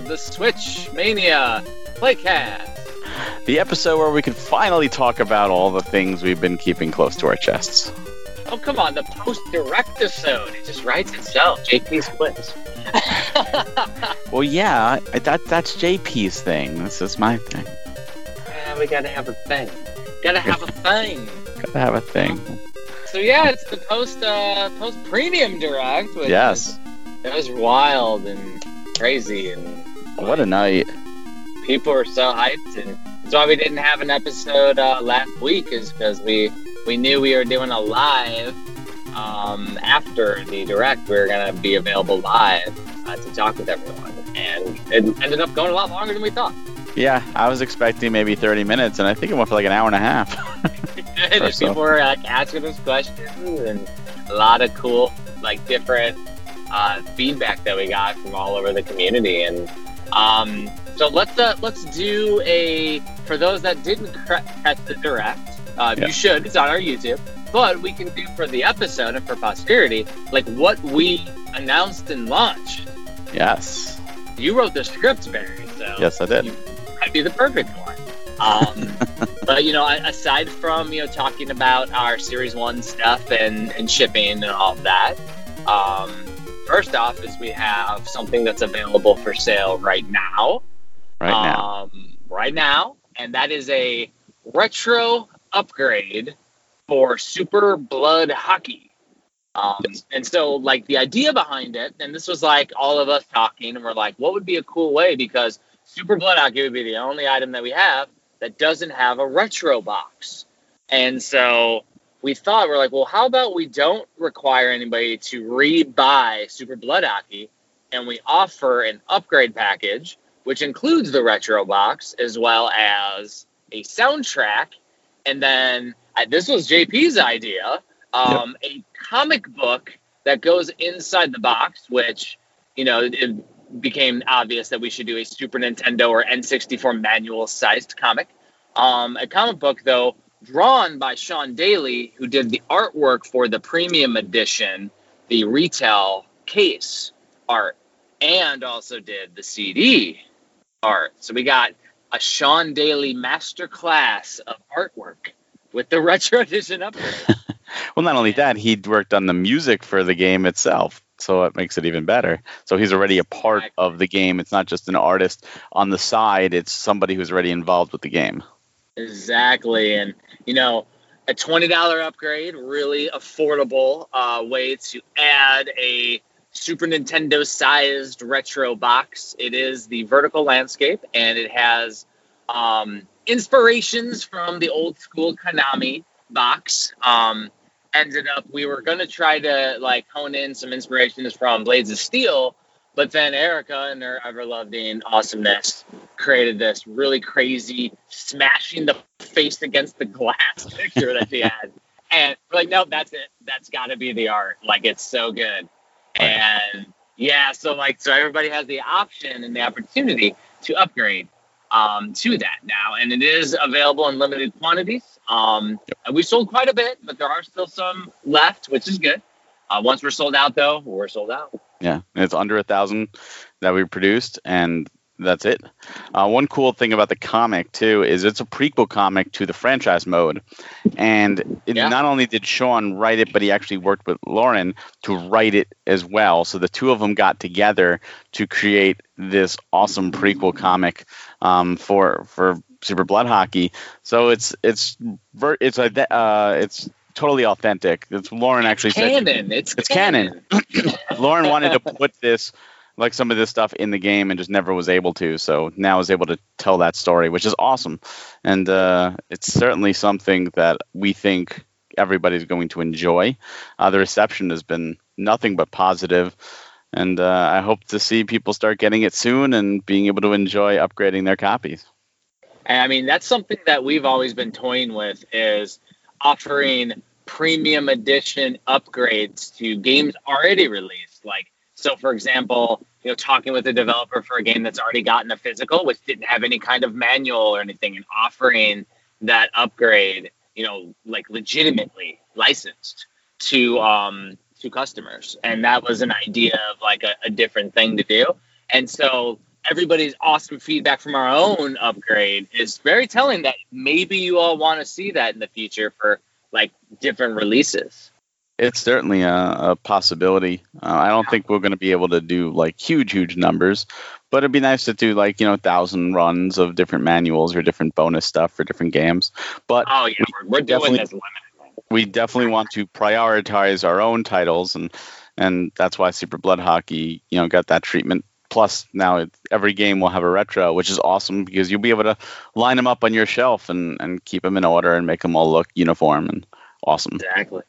of the Switch Mania Playcast. The episode where we can finally talk about all the things we've been keeping close to our chests. Oh, come on, the post direct episode. It just writes itself. JP's quiz. Well, yeah, that that's JP's thing. This is my thing. Yeah, we gotta have a thing. Gotta have a thing. Gotta have a thing. So yeah, it's the post uh post premium direct. Which Yes. is- it was wild and crazy and What a night. people are so hyped and that's why we didn't have an episode uh, last week is because we we knew we were doing a live um, after the direct we were gonna be available live uh, to talk with everyone and it ended up going a lot longer than we thought Yeah, I was expecting maybe 30 minutes, and I think it went for like an hour and a half. and so. people were like asking us questions and a lot of cool like different uh, feedback that we got from all over the community and um, so let's uh, let's do a for those that didn't catch the direct uh, Yeah. you should it's on our youtube but we can do for the episode and for posterity like what we announced in launch yes. you wrote the script barry so Yes, I did. you might be the perfect one. Um, but you know, aside from you know talking about our Series One stuff and and shipping and all of that, um, first off is we have something that's available for sale right now. Right now. Um, right now, and that is a retro upgrade for Super Blood Hockey. Um, and so, like, the idea behind it, and this was like all of us talking, and we're like, what would be a cool way? Because Super Blood Hockey would be the only item that we have that doesn't have a retro box. And so we thought, we're like, well, how about we don't require anybody to re-buy Super Blood Hockey, and we offer an upgrade package, which includes the retro box as well as a soundtrack, and then uh, this was JP's idea, um, a comic book that goes inside the box, which you know it became obvious that we should do a Super Nintendo or N64 manual sized comic. Um, a comic book though drawn by Sean Daly, who did the artwork for the premium edition, the retail case art, and also did the CD art. So we got a Sean Daly masterclass of artwork with the retro edition upgrade. Well, not only that, he'd worked on the music for the game itself, so it makes it even better. So he's already a part Exactly. of the game. It's not just an artist on the side, it's somebody who's already involved with the game. Exactly, and you know, a twenty dollar upgrade, really affordable uh, way to add a Super Nintendo sized retro box. It is the vertical landscape, and it has um, inspirations from the old school Konami box. Um, ended up, we were gonna try to like hone in some inspirations from Blades of Steel, but then Erica and her ever loving awesomeness created this really crazy smashing the face against the glass picture that she had. And we're like, nope, that's it. That's got to be the art. Like, it's so good. And yeah, so like, so everybody has the option and the opportunity to upgrade um, to that now. And it is available in limited quantities. Um, and we sold quite a bit, but there are still some left, which is good. Uh, once we're sold out, though, we're sold out. Yeah, it's under a thousand that we produced, and that's it. Uh, one cool thing about the comic too is it's a prequel comic to the franchise mode, and it, Yeah. not only did Sean write it, but he actually worked with Loren to write it as well. So the two of them got together to create this awesome prequel comic um, for for Super Blood Hockey. So it's it's ver- it's a uh, it's totally authentic. It's Loren actually said Canon. It's, It's canon. Loren wanted to put this, like some of this stuff, in the game and just never was able to. So now is able to tell that story, which is awesome. And uh, it's certainly something that we think everybody's going to enjoy. Uh, the reception has been nothing but positive, and uh, I hope to see people start getting it soon and being able to enjoy upgrading their copies. I mean, that's something that we've always been toying with is offering premium edition upgrades to games already released. Like, so for example, you know, talking with a developer for a game that's already gotten a physical, which didn't have any kind of manual or anything, and offering that upgrade, you know, like legitimately licensed to um to customers, and that was an idea of like a, a different thing to do. And so everybody's awesome feedback from our own upgrade is very telling that maybe you all want to see that in the future for like different releases. It's certainly a, a possibility. Uh, I don't think we're going to be able to do like huge, huge numbers, but it'd be nice to do like you know thousand runs of different manuals or different bonus stuff for different games. But oh yeah, we're, we're doing this limited. We definitely want to prioritize our own titles, and and that's why Super Blood Hockey you know got that treatment plus now every game will have a retro which is awesome because you'll be able to line them up on your shelf and, and keep them in order and make them all look uniform and awesome. Exactly.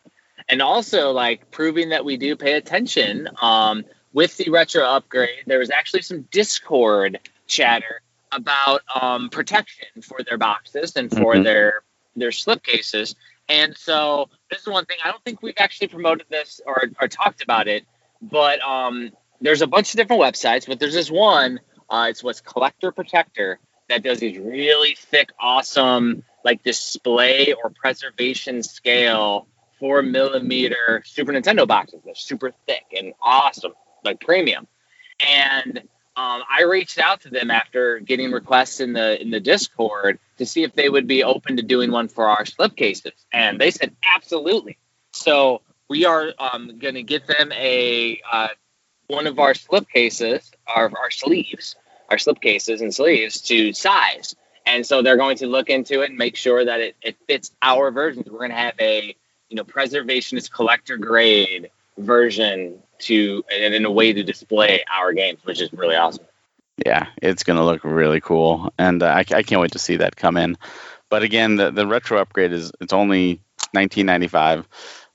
And also like proving that we do pay attention um, with the retro upgrade there was actually some discord chatter about um, protection for their boxes and for mm-hmm. their their slipcases and so this is one thing i don't think we've actually promoted this or, or talked about it but um, there's a bunch of different websites, but there's this one. Uh, it's what's Collector Protector that does these really thick, awesome, like display or preservation scale four millimeter Super Nintendo boxes. They're super thick and awesome, like premium. And um, I reached out to them after getting requests in the in the Discord to see if they would be open to doing one for our slipcases, and they said absolutely. So we are um, going to get them a uh, one of our slip cases, our, our sleeves, our slip cases and sleeves to size. And so they're going to look into it and make sure that it, it fits our versions. We're going to have a, you know, preservationist collector grade version to and in a way to display our games, which is really awesome. Yeah, it's going to look really cool, and uh, I, I can't wait to see that come in. But again, the the retro upgrade is it's only 1995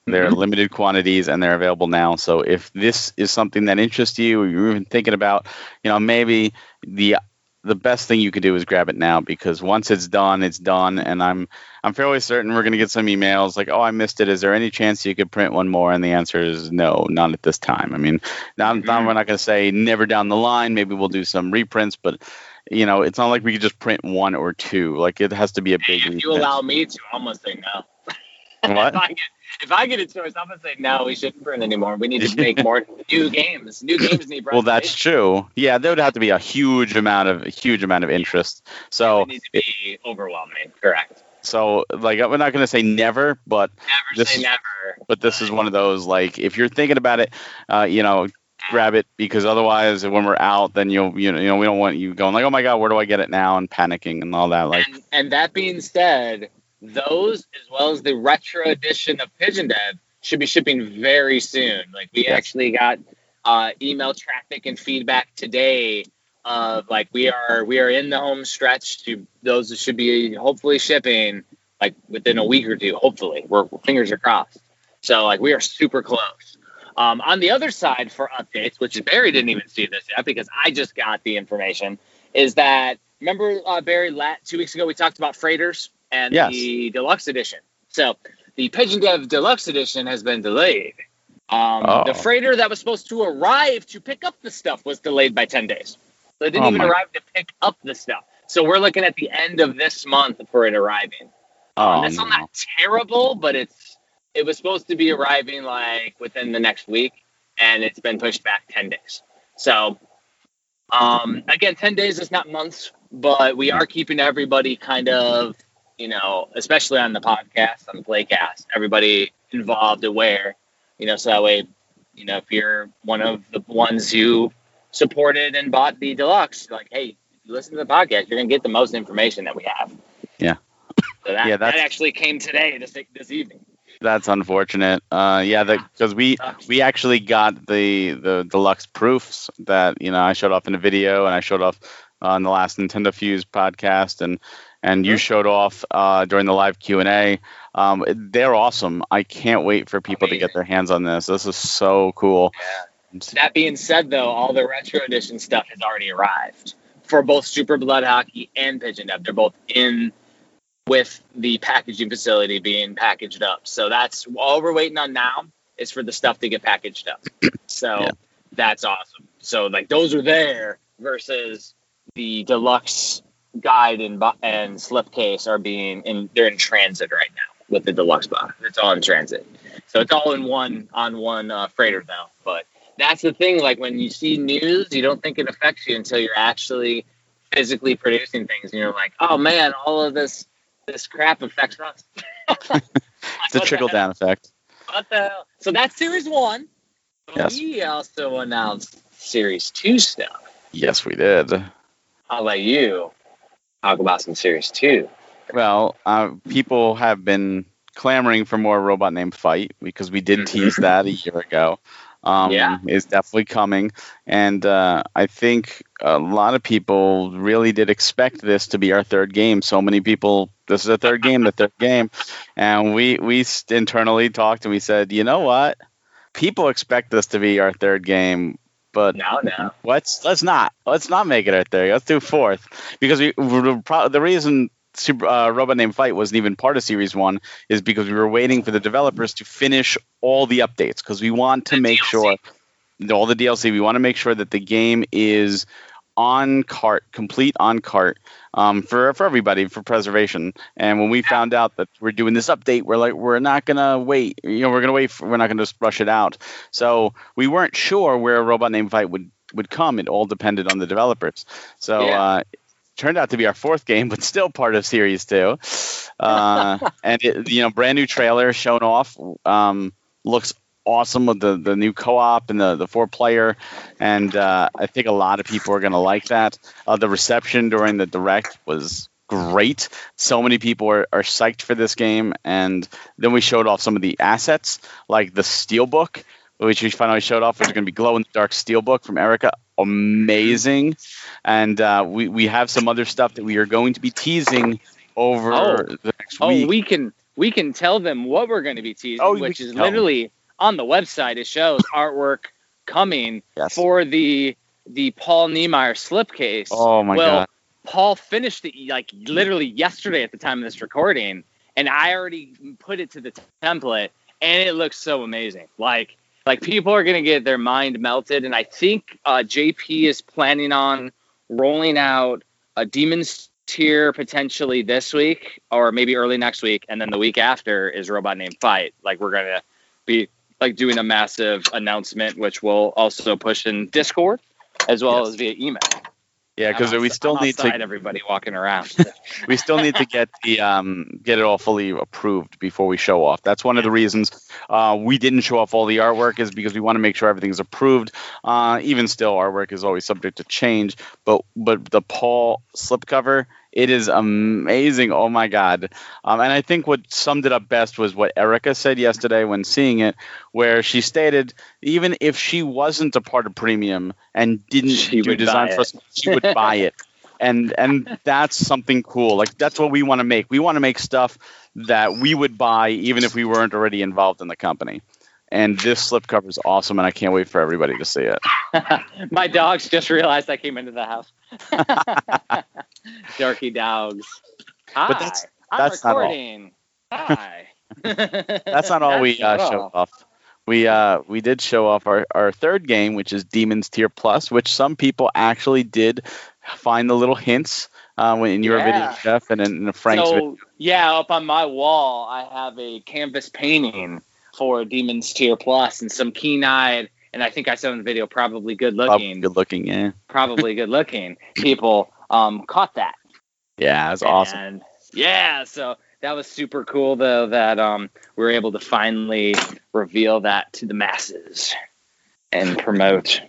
they're mm-hmm. limited quantities and they're available now. So if this is something that interests you, or you're even thinking about, you know, maybe the the best thing you could do is grab it now because once it's done, it's done. And I'm I'm fairly certain we're gonna get some emails like, oh, I missed it. Is there any chance you could print one more? And the answer is no, not at this time. I mean, now, mm-hmm. now we're not gonna say never down the line. Maybe we'll do some reprints, but you know, it's not like we could just print one or two. Like it has to be a big. If you allow me to, I'm gonna say no. What? if, I get, if I get a choice, I'm gonna say no. We shouldn't print anymore. We need to make more new games. New games need. Well, that's true. Yeah, there would have to be a huge amount of a huge amount of interest. So it needs to be it, overwhelming. Correct. So, like, we're not going to say never, but never this, say never. But this is one of those like, if you're thinking about it, uh, you know, grab it because otherwise, when we're out, then you'll, you know, you know, we don't want you going like, oh my god, where do I get it now, and panicking and all that. Like, and, and that being said, those as well as the retro edition of Pigeon Dev should be shipping very soon. Like we yes. actually got uh, email traffic and feedback today of like we are we are in the home stretch to those that should be hopefully shipping like within a week or two. Hopefully, we're fingers are crossed. So like we are super close. Um, on the other side for updates, which Barry didn't even see this yet because I just got the information, is that remember uh, Barry lat two weeks ago we talked about freighters and yes. the deluxe edition. So the Pigeon Dev Deluxe Edition has been delayed. Um, oh. The freighter that was supposed to arrive to pick up the stuff was delayed by 10 days. So it didn't oh even my. arrive to pick up the stuff. So we're looking at the end of this month for it arriving. Oh, um, it's no. not terrible, but it's it was supposed to be arriving like within the next week, and it's been pushed back 10 days. So um, again, 10 days is not months, but we are keeping everybody kind of you know, especially on the podcast, on the playcast, everybody involved aware, you know, so that way, you know, if you're one of the ones who supported and bought the deluxe, like, hey, listen to the podcast, you're gonna get the most information that we have. Yeah. So that, yeah, that actually came today, this this evening. That's unfortunate. Uh, yeah, because we we actually got the the deluxe proofs that you know I showed off in a video and I showed off on the last Nintendo Fuse podcast and and you showed off uh, during the live Q and A. Um, they're awesome. I can't wait for people Amazing. to get their hands on this. This is so cool. Yeah. That being said, though, all the retro edition stuff has already arrived for both Super Blood Hockey and Pigeon Dev. They're both in with the packaging facility being packaged up. So that's all we're waiting on now is for the stuff to get packaged up. So yeah. that's awesome. So like those are there versus the deluxe guide and and slipcase are being in they're in transit right now. with the deluxe box. It's all in transit, so it's all in one on one uh, freighter now. But that's the thing. Like when you see news, you don't think it affects you until you're actually physically producing things, and you're like, oh man, all of this this crap affects us. it's a trickle down effect. What the hell? So that's series one. Yes. We also announced series two stuff. Yes, we did. I'll let you talk about some series two. Well, uh, people have been clamoring for more robot named Fight because we did tease that a year ago. Um, Yeah. is definitely coming, and uh, I think a lot of people really did expect this to be our third game. So many people, this is the third game, the third game, and we we internally talked and we said, you know what, people expect this to be our third game, but No, no. Let's let's not let's not make it our third. Let's do fourth because we the pro- the reason Super uh, Robot Named Fight wasn't even part of Series One is because we were waiting for the developers to finish all the updates because we want to The make DLC. sure all the DLC. We want to make sure that the game is on cart, complete on cart um, for for everybody for preservation. And when we found out that we're doing this update, we're like, we're not gonna wait. You know, we're gonna wait. For, we're not gonna just rush it out. So we weren't sure where a robot name Fight would would come. It all depended on the developers. So. Yeah. Uh, Turned out to be our fourth game, but still part of Series Two, uh, and it, you know, brand new trailer shown off. Um, looks awesome with the, the new co-op and the, the four player. And uh, i think a lot of people are going to like that. Uh, the reception during the direct was great. So many people are, are psyched for this game. And then we showed off some of the assets like the steelbook which we finally showed off. Which is going to be glow in the dark steelbook from erica. Amazing. And uh, we, we have some other stuff that we are going to be teasing over Oh. the next Oh, week. we can we can tell them what we're going to be teasing, Oh, which is tell 'em. On the website. It shows artwork coming yes. for the the Paul Niemeyer slipcase. oh my god. well, god Paul finished it like literally yesterday at the time of this recording, and I already put it to the t- template, and it looks so amazing. Like like people are gonna get their mind melted, and I think uh, JP is planning on rolling out a Demon's Tier potentially this week or maybe early next week, and then the week after is Robot Named Fight. Like we're gonna be like doing a massive announcement, which we'll also push in Discord as well Yes. as via email. yeah because we still I'm need to everybody walking around. we still need to get the um, get it all fully approved before we show off. That's one of the reasons uh, we didn't show off all the artwork is because we want to make sure everything's approved. Uh, even still, artwork is always subject to change. But but the Paul slipcover, it is amazing. Oh my god! Um, and I think what summed it up best was what Erica said yesterday when seeing it, where she stated even if she wasn't a part of Premium and didn't She do design for us, she would buy it. And and that's something cool. Like that's what we want to make. We want to make stuff that we would buy even if we weren't already involved in the company and this slipcover is awesome and i can't wait for everybody to see it My dogs just realized I came into the house. Darky dogs. Hi. But that's- I'm that's not all. Hi. that's not all we uh, That's showed off we uh we did show off our, our third game which is demons tier plus which some people actually did find the little hints uh, in your Yeah. video jeff and in, in frank's video so yeah, up on my wall, I have a canvas painting for Demons Tier Plus and some keen-eyed, and I think I said in the video, probably Probably good-looking, good looking yeah probably good-looking people um, caught that. yeah it's awesome And yeah, so that was super cool though that um we were able to finally reveal that to the masses and promote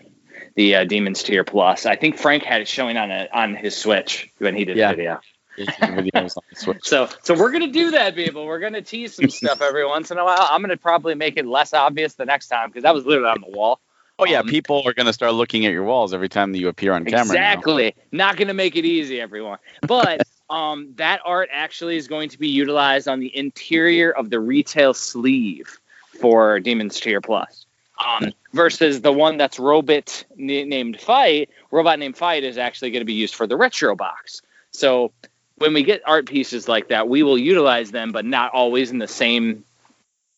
the uh, Demons Tier Plus. I think Frank had it showing on a, on his Switch when he did Yeah. the video. Videos on the Switch. So so we're gonna do that, people. We're gonna tease some stuff every once in a while. I'm gonna probably make it less obvious the next time because that was literally on the wall. Oh yeah, Um, people are going to start looking at your walls every time that you appear on camera. now. Exactly. Not going to make it easy, everyone. But um, that art actually is going to be utilized on the interior of the retail sleeve for Demon's Tier Plus. Um, versus the one that's Robot n- named Fight, Robot named Fight is actually going to be used for the retro box. So when we get art pieces like that, we will utilize them, but not always in the same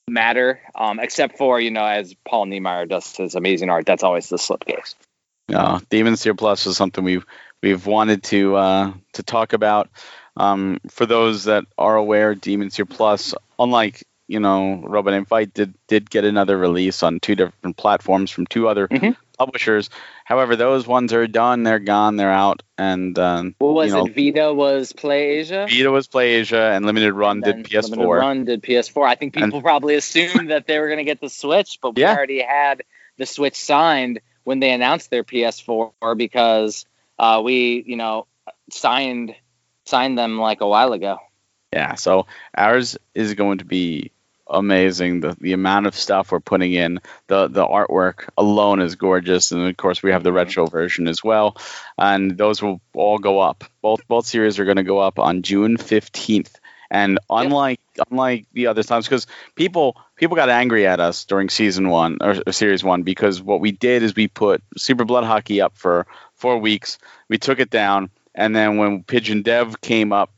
matter. Um, except for you know, as Paul Niemeyer does his amazing art, that's always the slipcase. No, Demons Tier Plus is something we've we've wanted to uh, to talk about. Um, for those that are aware, Demons Tier Plus unlike you know, Robot Named Fight did did get another release on two different platforms from two other Mhm. Publishers. However, those ones are done, they're gone, they're out, and um, What was you know, it? Vita was PlayAsia. Vita was PlayAsia, and Limited Run and did PS4. Limited Run did PS4. I think people probably assumed that they were going to get the Switch, but we Yeah. already had the Switch signed when they announced their PS4 because uh, we, you know, signed signed them like a while ago. Yeah, so ours is going to be amazing. The the amount of stuff we're putting in, the the artwork alone is gorgeous, and of course we have the mm-hmm. retro version as well. And those will all go up. Both both series are going to go up on June fifteenth. And unlike unlike the other times, because people people got angry at us during season one or, or series one because what we did is we put Super Blood Hockey up for four weeks. We took it down, and then when Pigeon Dev came up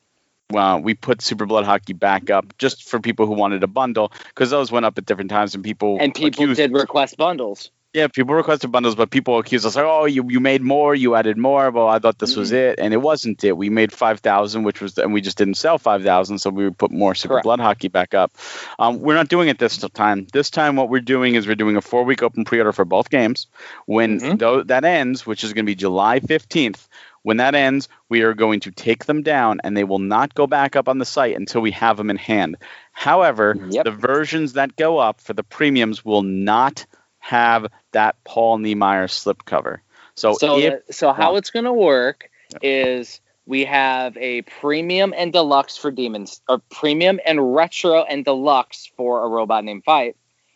well, we put Super Blood Hockey back up just for people who wanted a bundle because those went up at different times and people And people accused, did request bundles. yeah people requested bundles but people accused us like oh you, you made more you added more well I thought this was it and it wasn't it we made five thousand which was and we just didn't sell five thousand so we would put more Super Correct. Blood Hockey back up um, we're not doing it this time this time what we're doing is we're doing a four week open pre-order for both games when Mhm. tho- that ends which is going to be July 15th when that ends, we are going to take them down and they will not go back up on the site until we have them in hand. However, Yep. the versions that go up for the premiums will not have that Paul Niemeyer slipcover. So, So, if the- so how it's going to work is we have a premium and deluxe for demons, or premium and retro and deluxe for a robot named Fight,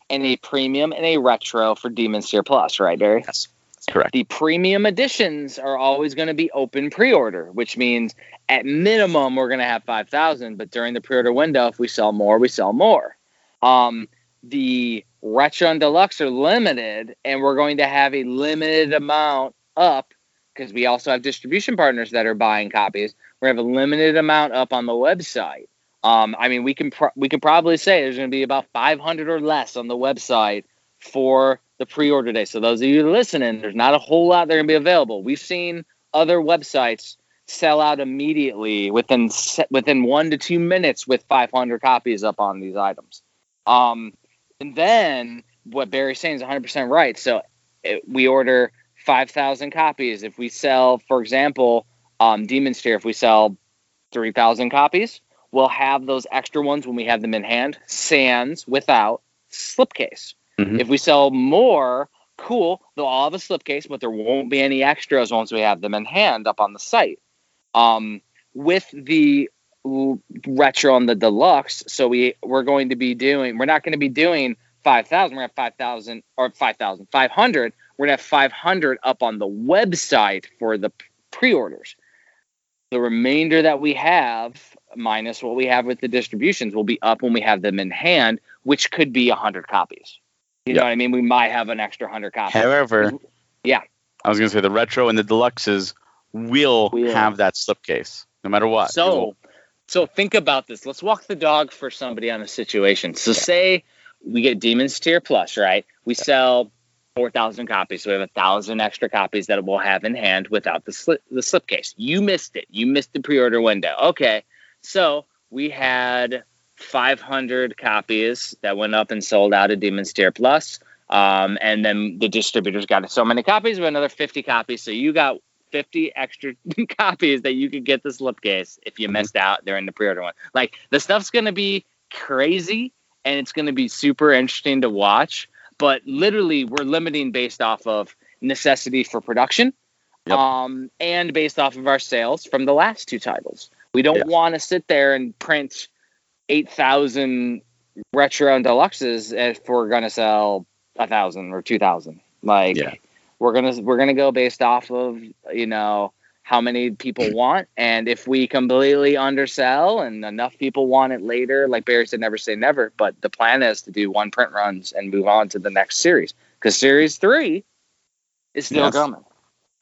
and a mm. premium and a retro for Demon Tier Plus, right, Barry? yes, correct. The premium editions are always going to be open pre-order, which means at minimum we're going to have 5,000, but during the pre-order window if we sell more, we sell more. Um the retro and deluxe are limited and we're going to have a limited amount up because we also have distribution partners that are buying copies. We have a limited amount up on the website. Um, I mean, we can pro- we can probably say there's going to be about 500 or less on the website for the pre-order day. So those of you listening, there's not a whole lot that are going to be available. We've seen other websites sell out immediately within within one to two minutes with 500 copies up on these items. Um, and then what Barry's saying is 100% right. So it, we order 5,000 copies. If we sell, for example, um, Demon's Tier, if we sell 3,000 copies, we'll have those extra ones when we have them in hand, sans without slipcase. Mhm. If we sell more, cool, they'll all have a slipcase, but there won't be any extras once we have them in hand up on the site. Um, with the retro and the deluxe, so we we're going to be doing, we're not going to be doing 5,000, we're going to have 5,000 or five thousand five hundred. We're going to have 500 up on the website for the pre-orders. The remainder that we have, minus what we have with the distributions, will be up when we have them in hand, which could be 100 copies. You know what I mean? We might have an extra 100 copies. However, Yeah. I was going to say the retro and the deluxes will Will. have that slipcase no matter what. So, so think about this. Let's walk the dog for somebody on a situation. So, say we get Demons Tier Plus, right? We sell four thousand copies, so we have a thousand extra copies that we'll have in hand without the slip the slipcase. You missed it. You missed the pre-order window. Okay, so we had 500 copies that went up and sold out of Demons Tier Plus. Um, and then the distributors got so many copies, but another 50 copies. So you got 50 extra copies that you could get the slipcase if you missed out during the pre-order one. Like the stuff's gonna be crazy and it's gonna be super interesting to watch. But literally, we're limiting based off of necessity for production, Yep. um, and based off of our sales from the last two titles. We don't Yeah. want to sit there and print 8,000 retro and deluxes if we're gonna sell a thousand or two thousand. Like Yeah. we're gonna we're gonna go based off of you know how many people want, and if we completely undersell and enough people want it later, like Barry said, never say never. But the plan is to do one print runs and move on to the next series because series three is still Yes. coming.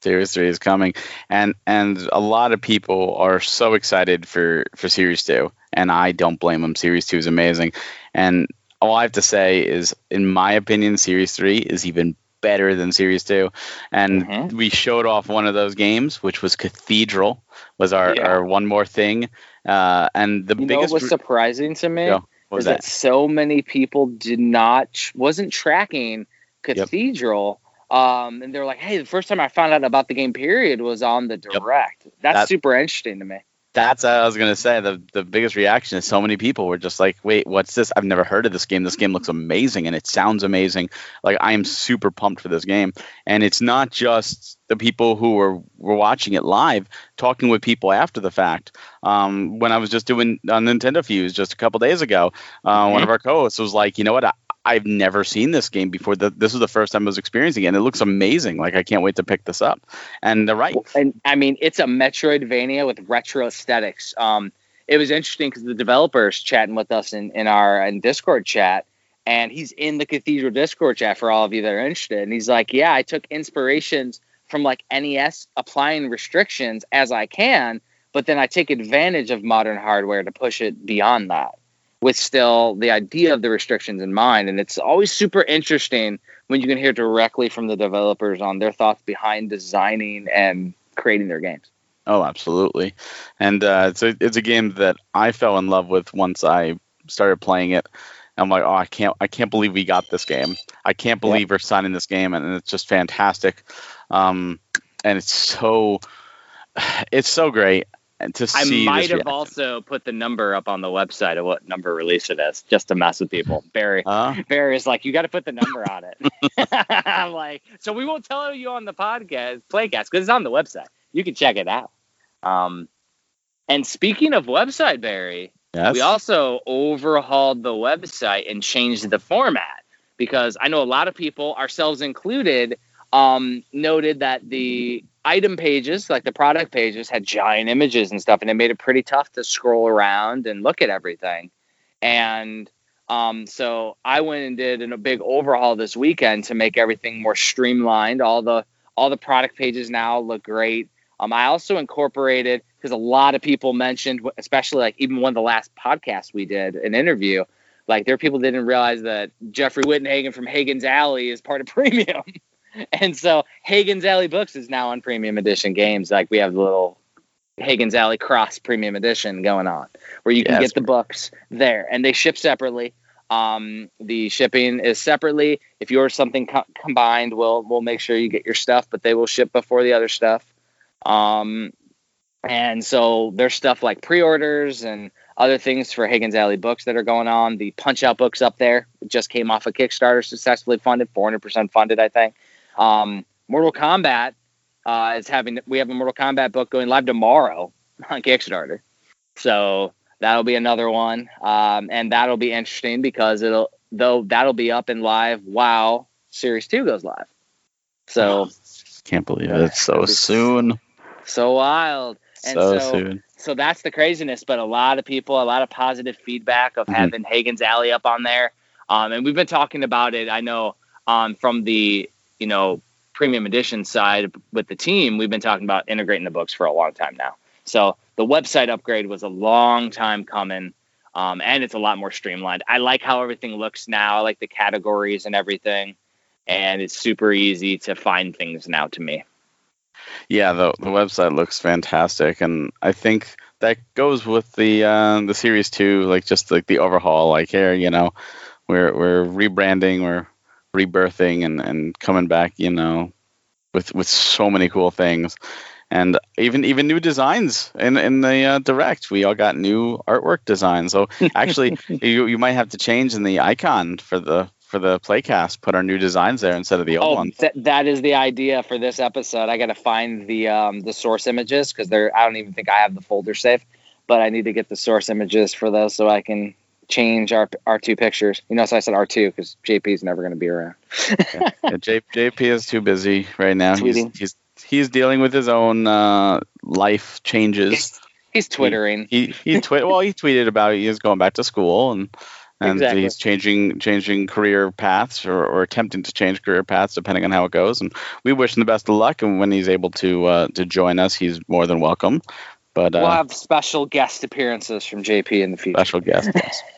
Series three is coming, and and a lot of people are so excited for for Series two, and I don't blame them. Series two is amazing, and all I have to say is, in my opinion, Series three is even better than Series two, and Mhm. we showed off one of those games, which was Cathedral, was our Yeah. our one more thing, uh, and the You know biggest what was surprising to me? Was that? that? so many people did not wasn't tracking Cathedral. Yep. Um, and they're like, "Hey, the first time I found out about the game period was on the direct." Yep. That's that, super interesting to me. That's what I was gonna say. The the biggest reaction is so many people were just like, "Wait, what's this? I've never heard of this game. This game looks amazing and it sounds amazing. Like I am super pumped for this game." And it's not just the people who were were watching it live, talking with people after the fact. Um, when I was just doing on Nintendo Fuse just a couple days ago, uh, mm-hmm. one of our co-hosts was like, "You know what? I, I've never seen this game before. The, this is the first time I was experiencing it. And it looks amazing. Like I can't wait to pick this up. And they're right. And I mean, it's a Metroidvania with retro aesthetics. Um, it was interesting because the developers chatting with us in, in our in Discord chat, and he's in the Cathedral Discord chat for all of you that are interested. And he's like, "Yeah, I took inspirations from like NES applying restrictions as I can, but then I take advantage of modern hardware to push it beyond that." With still the idea of the restrictions in mind. And it's always super interesting when you can hear directly from the developers on their thoughts behind designing and creating their games. Oh, absolutely. And uh, it's a it's a game that I fell in love with once I started playing it. I'm like, oh, I can't I can't believe we got this game. I can't believe we're signing this game, and it's just fantastic. Um, and it's so it's so great to see. I might have also put the number up on the website of what number release it is, just to mess with people. Barry, uh, Barry is like, you got to put the number on it. I'm like, so we won't tell you on the podcast, playcast, because it's on the website. You can check it out. Um, and speaking of website, Barry, yes. we also overhauled the website and changed the format because I know a lot of people, ourselves included, um, noted that the item pages, like the product pages, had giant images and stuff, and it made it pretty tough to scroll around and look at everything. And um, so I went and did a big overhaul this weekend to make everything more streamlined. All the all the product pages now look great. Um, I also incorporated because a lot of people mentioned, especially like even one of the last podcasts we did, an interview. Like there are people didn't realize that Jeffrey Wittenhagen from Hagen's Alley is part of Premium. and so Hagen's Alley Books is now on Premium Edition games. Like we have the little Hagen's Alley Cross Premium Edition going on, where you can get the books there, and they ship separately. Um, the shipping is separately. If yours something co- combined, we'll we'll make sure you get your stuff, but they will ship before the other stuff. Um, and so there's stuff like pre-orders and other things for Hagen's Alley books that are going on. The Punch Out books up there just came off a of Kickstarter, successfully funded, 400% funded, I think. Um, Mortal Kombat uh, is having we have a Mortal Kombat book going live tomorrow on Kickstarter, so that'll be another one, um, and that'll be interesting because it'll though that'll be up and live while Series Two goes live. So can't believe it. It's so soon. So wild. And so, so soon. So that's the craziness, but a lot of people, a lot of positive feedback of mm-hmm. having Hagen's Alley up on there. Um, and we've been talking about it. I know um, from the you know, premium edition side with the team, we've been talking about integrating the books for a long time now. So the website upgrade was a long time coming. Um, and it's a lot more streamlined. I like how everything looks now. I like the categories and everything, and it's super easy to find things now to me. Yeah, the the website looks fantastic, and I think that goes with the uh, the series too. Like just like the overhaul. Like here, you know, we're we're rebranding, we're rebirthing and, and coming back, you know, with with so many cool things, and even even new designs in in the uh, direct. We all got new artwork designs. So actually, you you might have to change in the icon for the for the playcast. Put our new designs there instead of the old oh, ones. Th- that is the idea for this episode. I got to find the um, the source images because they're. I don't even think I have the folder safe, but I need to get the source images for those so I can change our our two pictures. You know, so I said R two because JP is never going to be around. yeah. Yeah, J, JP is too busy right now. He's, he's he's dealing with his own uh, life changes. He's, he's twittering. He he, he well he tweeted about He's going back to school and and exactly. he's changing changing career paths or, or attempting to change career paths depending on how it goes. And we wish him the best of luck. And when he's able to uh, to join us, he's more than welcome. But we'll uh, have special guest appearances from JP in the future. Special guest,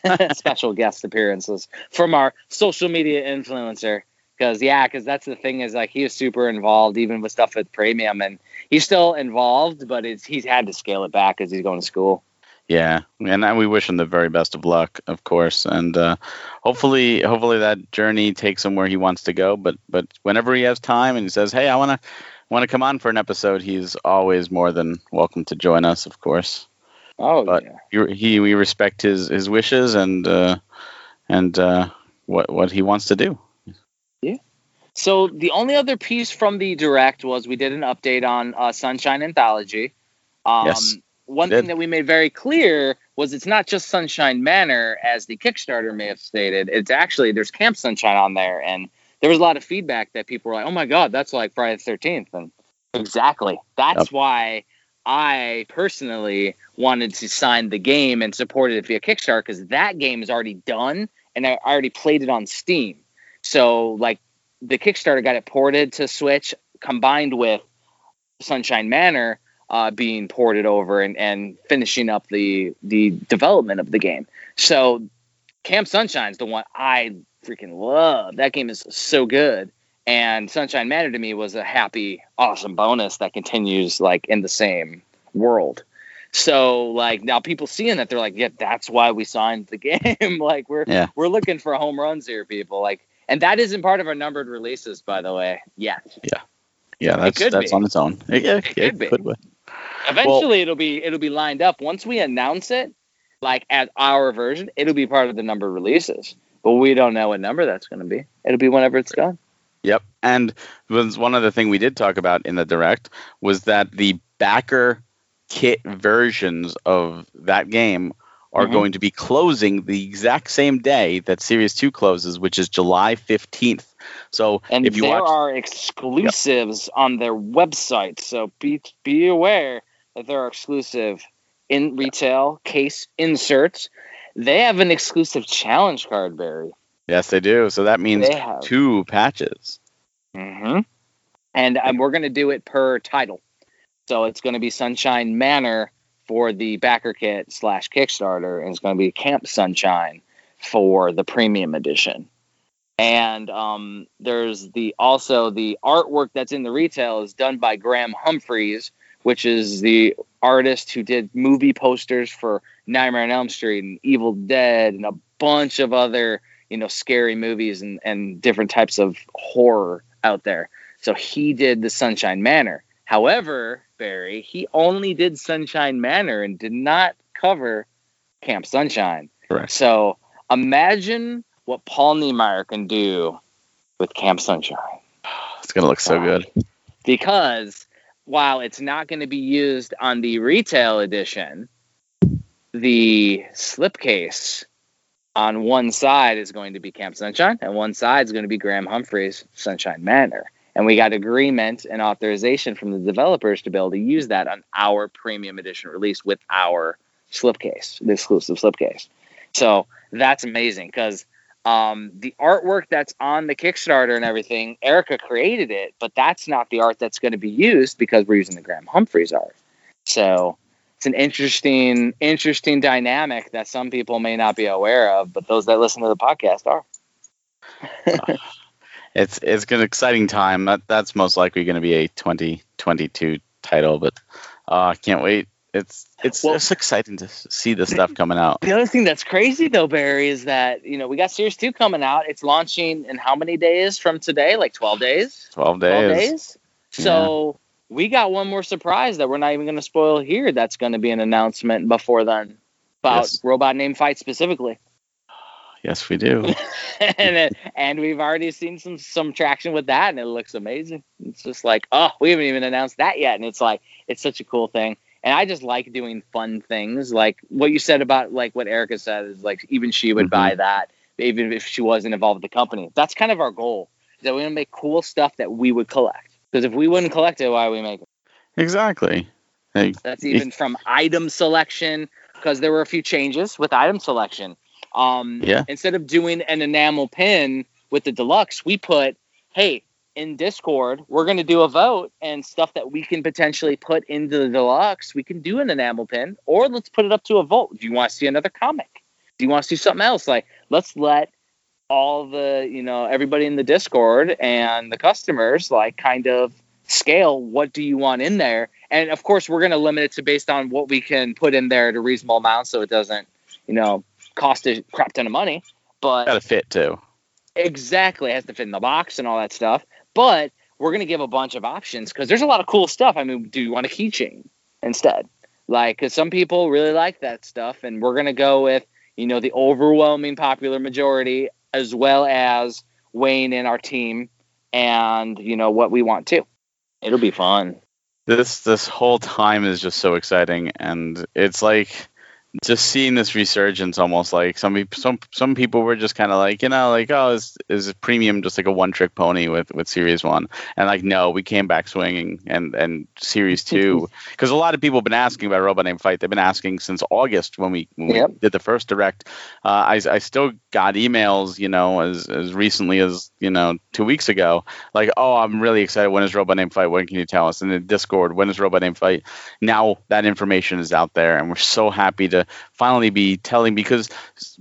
special guest appearances from our social media influencer. Because yeah, because that's the thing is like he is super involved even with stuff with premium, and he's still involved, but it's he's had to scale it back as he's going to school. Yeah, and we wish him the very best of luck, of course, and uh, hopefully, hopefully that journey takes him where he wants to go. But but whenever he has time and he says, "Hey, I want to want to come on for an episode," he's always more than welcome to join us, of course. Oh, but yeah. he we respect his his wishes and uh, and uh, what what he wants to do. Yeah. So the only other piece from the direct was we did an update on uh, Sunshine Anthology. Um, yes one thing that we made very clear was it's not just Sunshine Manor, as the Kickstarter may have stated. It's actually there's Camp Sunshine on there, and there was a lot of feedback that people were like, "Oh my God, that's like Friday the Thirteenth," and exactly that's yep. why I personally wanted to sign the game and support it via Kickstarter because that game is already done, and I already played it on Steam. So like the Kickstarter got it ported to Switch, combined with Sunshine Manor uh, being ported over and, and finishing up the the development of the game. So Camp Sunshine's the one I freaking love. That game is so good. And Sunshine Manor to me was a happy, awesome bonus that continues like in the same world. So like now people seeing that they're like, yeah, that's why we signed the game. like we're yeah. we're looking for home runs here, people. Like and that isn't part of our numbered releases, by the way, yet. Yeah. Yeah, that's that's be. on its own. Yeah, it, it could, be. Eventually, well, it'll be it'll be lined up. Once we announce it, like as our version, it'll be part of the number releases. But we don't know what number that's going to be. It'll be whenever it's done. Yep. And was one other thing we did talk about in the direct was that the backer kit versions of that game are mm-hmm. going to be closing the exact same day that Series 2 closes, which is July 15th. So and if you there watch, are exclusives yep. on their website. So be be aware that there are exclusive in retail case inserts. They have an exclusive challenge card, Barry. Yes, they do. So that means two patches. Mm-hmm. And um, we're going to do it per title. So it's going to be Sunshine Manor for the backer kit slash Kickstarter, and it's going to be Camp Sunshine for the premium edition. And um, there's the also the artwork that's in the retail is done by Graham Humphreys, which is the artist who did movie posters for Nightmare on Elm Street and Evil Dead and a bunch of other you know scary movies and, and different types of horror out there. So he did the Sunshine Manor. However, Barry, he only did Sunshine Manor and did not cover Camp Sunshine. Correct. So imagine what Paul Niemeyer can do with Camp Sunshine. It's gonna look so good. Because while it's not going to be used on the retail edition, the slipcase on one side is going to be Camp Sunshine, and one side is going to be Graham Humphreys Sunshine Manor. And we got agreement and authorization from the developers to be able to use that on our premium edition release with our slipcase, the exclusive slipcase. So that's amazing because um, the artwork that's on the Kickstarter and everything, Erica created it, but that's not the art that's going to be used because we're using the Graham Humphreys art. So it's an interesting, interesting dynamic that some people may not be aware of, but those that listen to the podcast are. it's it's an exciting time. That that's most likely going to be a 2022 title, but I uh, can't wait it's it's well, it's exciting to see the stuff coming out. The other thing that's crazy though, Barry, is that you know we got Series Two coming out. It's launching in how many days from today? Like twelve days. Twelve days. Twelve days. So yeah. we got one more surprise that we're not even going to spoil here. That's going to be an announcement before then about yes. robot name fight specifically. Yes, we do. and it, and we've already seen some some traction with that, and it looks amazing. It's just like, oh, we haven't even announced that yet, and it's like it's such a cool thing and I just like doing fun things. Like what you said about like what Erica said is like even she would mm-hmm. buy that even if she wasn't involved with the company. That's kind of our goal. That we want to make cool stuff that we would collect. Because if we wouldn't collect it, why are we making it? Exactly. Like, That's even from item selection because there were a few changes with item selection. Um, yeah. Instead of doing an enamel pin with the deluxe, we put, hey, in Discord, we're going to do a vote and stuff that we can potentially put into the deluxe. We can do an enamel pin, or let's put it up to a vote. Do you want to see another comic? Do you want to see something else? Like, let's let all the, you know, everybody in the Discord and the customers, like, kind of scale what do you want in there and of course we're going to limit it to based on what we can put in there at a reasonable amount, so it doesn't, you know, cost a crap ton of money. But Got to fit too. exactly it has to fit in the box and all that stuff. But we're going to give a bunch of options because there's a lot of cool stuff. I mean, do you want a keychain instead? Like, because some people really like that stuff, and we're going to go with you know the overwhelming popular majority as well as weighing in our team and you know what we want to. It'll be fun. This this whole time is just so exciting, and it's like just seeing this resurgence almost like some some some people were just kind of like you know like oh is is premium just like a one trick pony with with series one? And like no we came back swinging and and series two. Because a lot of people have been asking about Robot Named Fight. They've been asking since august when we when Yep. we did the first direct. Uh, I, I still got emails you know as as recently as you know two weeks ago like oh i'm really excited. When is Robot Named Fight? When can you tell us? In the discord when is Robot Named Fight? Now that information is out there and we're so happy to finally be telling because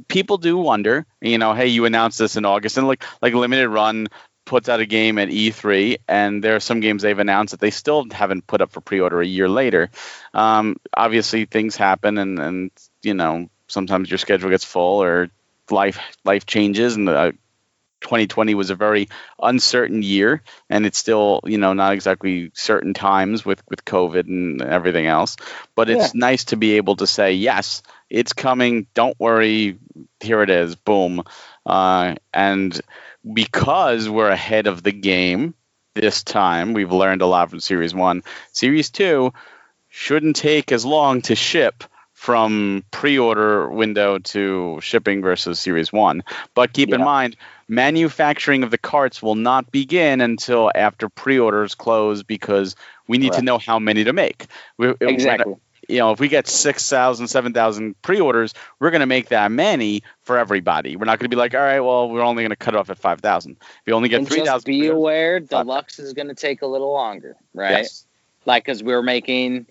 people do wonder you know hey you announced this in august and like like limited run puts out a game at E3, and there are some games they've announced that they still haven't put up for pre-order a year later. Um, obviously, things happen, and and you know sometimes your schedule gets full or life life changes, and uh, 2020 was a very uncertain year, and it's still you know not exactly certain times with with COVID and everything else. But it's nice to be able to say yes, it's coming. Don't worry, here it is. Boom, uh, and because we're ahead of the game this time, we've learned a lot from Series 1. Series 2 shouldn't take as long to ship from pre-order window to shipping versus Series 1. But keep in mind, manufacturing of the carts will not begin until after pre-orders close because we need to know how many to make. We, when- Exactly. you know, if we get 6,000, 7,000 pre-orders, we're going to make that many for everybody. We're not going to be like, all right, well, we're only going to cut it off at 5,000. If you only get And 3,000 just be aware, deluxe is going to take a little longer, right? Yes. Like, because we're making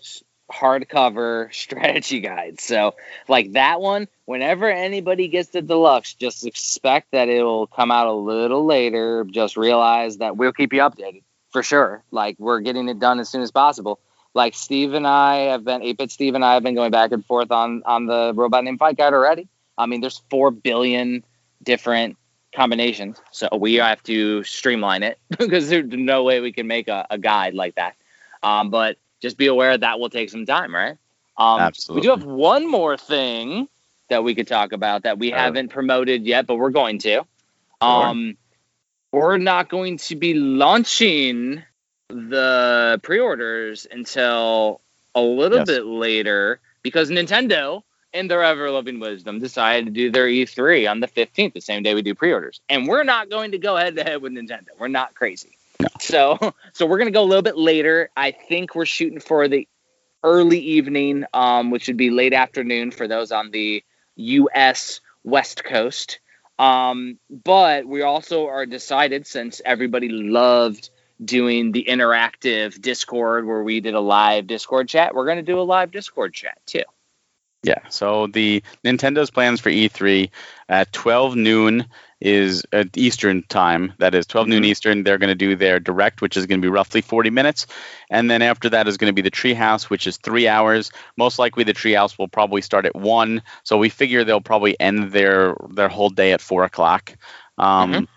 hardcover strategy guide. So, like that one, whenever anybody gets the deluxe, just expect that it will come out a little later. Just realize that we'll keep you updated for sure. Like, we're getting it done as soon as possible. Like Steve and I have been, 8-bit Steve and I have been going back and forth on on the Robot Named Fight guide already. I mean, there's four billion different combinations, so we have to streamline it because there's no way we can make a, a guide like that. Um, but just be aware that will take some time, right? Um, Absolutely. We do have one more thing that we could talk about that we Sure. haven't promoted yet, but we're going to. Um, we're not going to be launching the pre-orders until a little Yes. bit later because Nintendo, in their ever-loving wisdom, decided to do their E3 on the 15th, the same day we do pre-orders, and we're not going to go head-to-head with Nintendo. We're not crazy. No. So, so we're gonna go a little bit later. I think we're shooting for the early evening, um, which would be late afternoon for those on the U.S. West Coast. Um, but we also are decided since everybody loved doing the interactive Discord where we did a live Discord chat, we're going to do a live Discord chat too. Yeah. So the Nintendo's plans for E3 at 12 noon is at Eastern time. That is 12 noon Mhm. Eastern. They're going to do their direct, which is going to be roughly 40 minutes, and then after that is going to be the Treehouse, which is three hours. Most likely, the Treehouse will probably start at one. So we figure they'll probably end their their whole day at four o'clock. Um, Mhm.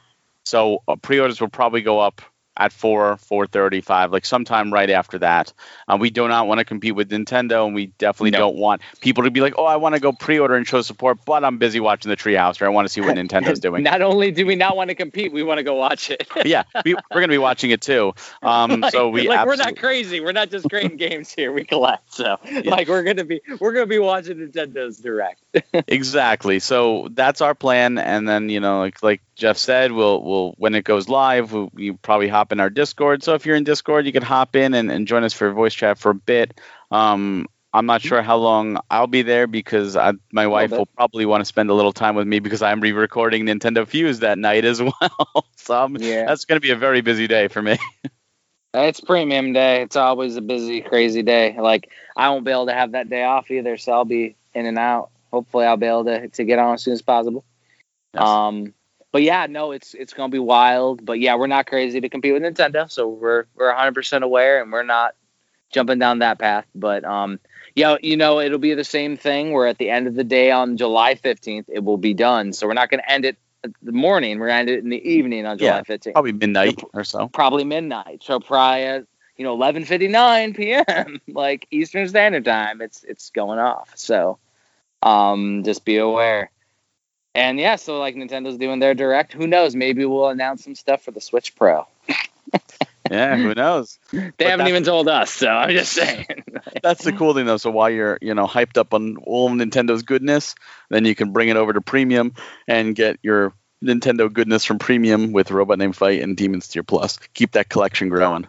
So uh, pre-orders will probably go up at four, four thirty-five, like sometime right after that. Uh, we do not want to compete with Nintendo, and we definitely No. don't want people to be like, "Oh, I want to go pre-order and show support, but I'm busy watching the Treehouse, or I want to see what Nintendo's doing." Not only do we not want to compete, we want to go watch it. yeah, we, we're going to be watching it too. Um, like, so we like we're not crazy. We're not just creating games here. We collect. So like we're gonna be we're gonna be watching Nintendo's direct. exactly. So that's our plan, and then you know, like like Jeff said, we'll we'll when it goes live, we'll, you probably hop in our Discord. So if you're in Discord, you can hop in and, and join us for voice chat for a bit. Um, I'm not sure how long I'll be there because I, my wife will probably want to spend a little time with me because I'm re-recording Nintendo Fuse that night as well. so I'm- Yeah. that's going to be a very busy day for me. It's premium day. It's always a busy, crazy day. Like I won't be able to have that day off either, so I'll be in and out. Hopefully, I'll be able to to get on as soon as possible. Yes. Um, but yeah, no, it's it's gonna be wild. But yeah, we're not crazy to compete with Nintendo, so we're we're 100 percent aware, and we're not jumping down that path. But um, yeah, you know, it'll be the same thing. Where at the end of the day on July 15th, it will be done. So we're not going to end it the morning. We're going to end it in the evening on July yeah, 15th. Probably midnight or so. Probably midnight. So probably at, you know 11:59 p.m. like Eastern Standard Time. It's it's going off. So um, just be aware. And yeah, so like Nintendo's doing their direct. Who knows? Maybe we'll announce some stuff for the Switch Pro. yeah, who knows? they but haven't even told us, so I'm just saying. that's the cool thing, though. So while you're, you know, hyped up on all Nintendo's goodness, then you can bring it over to Premium and get your Nintendo goodness from Premium with Robot Named Fight and Demon's Tier Plus. Keep that collection growing.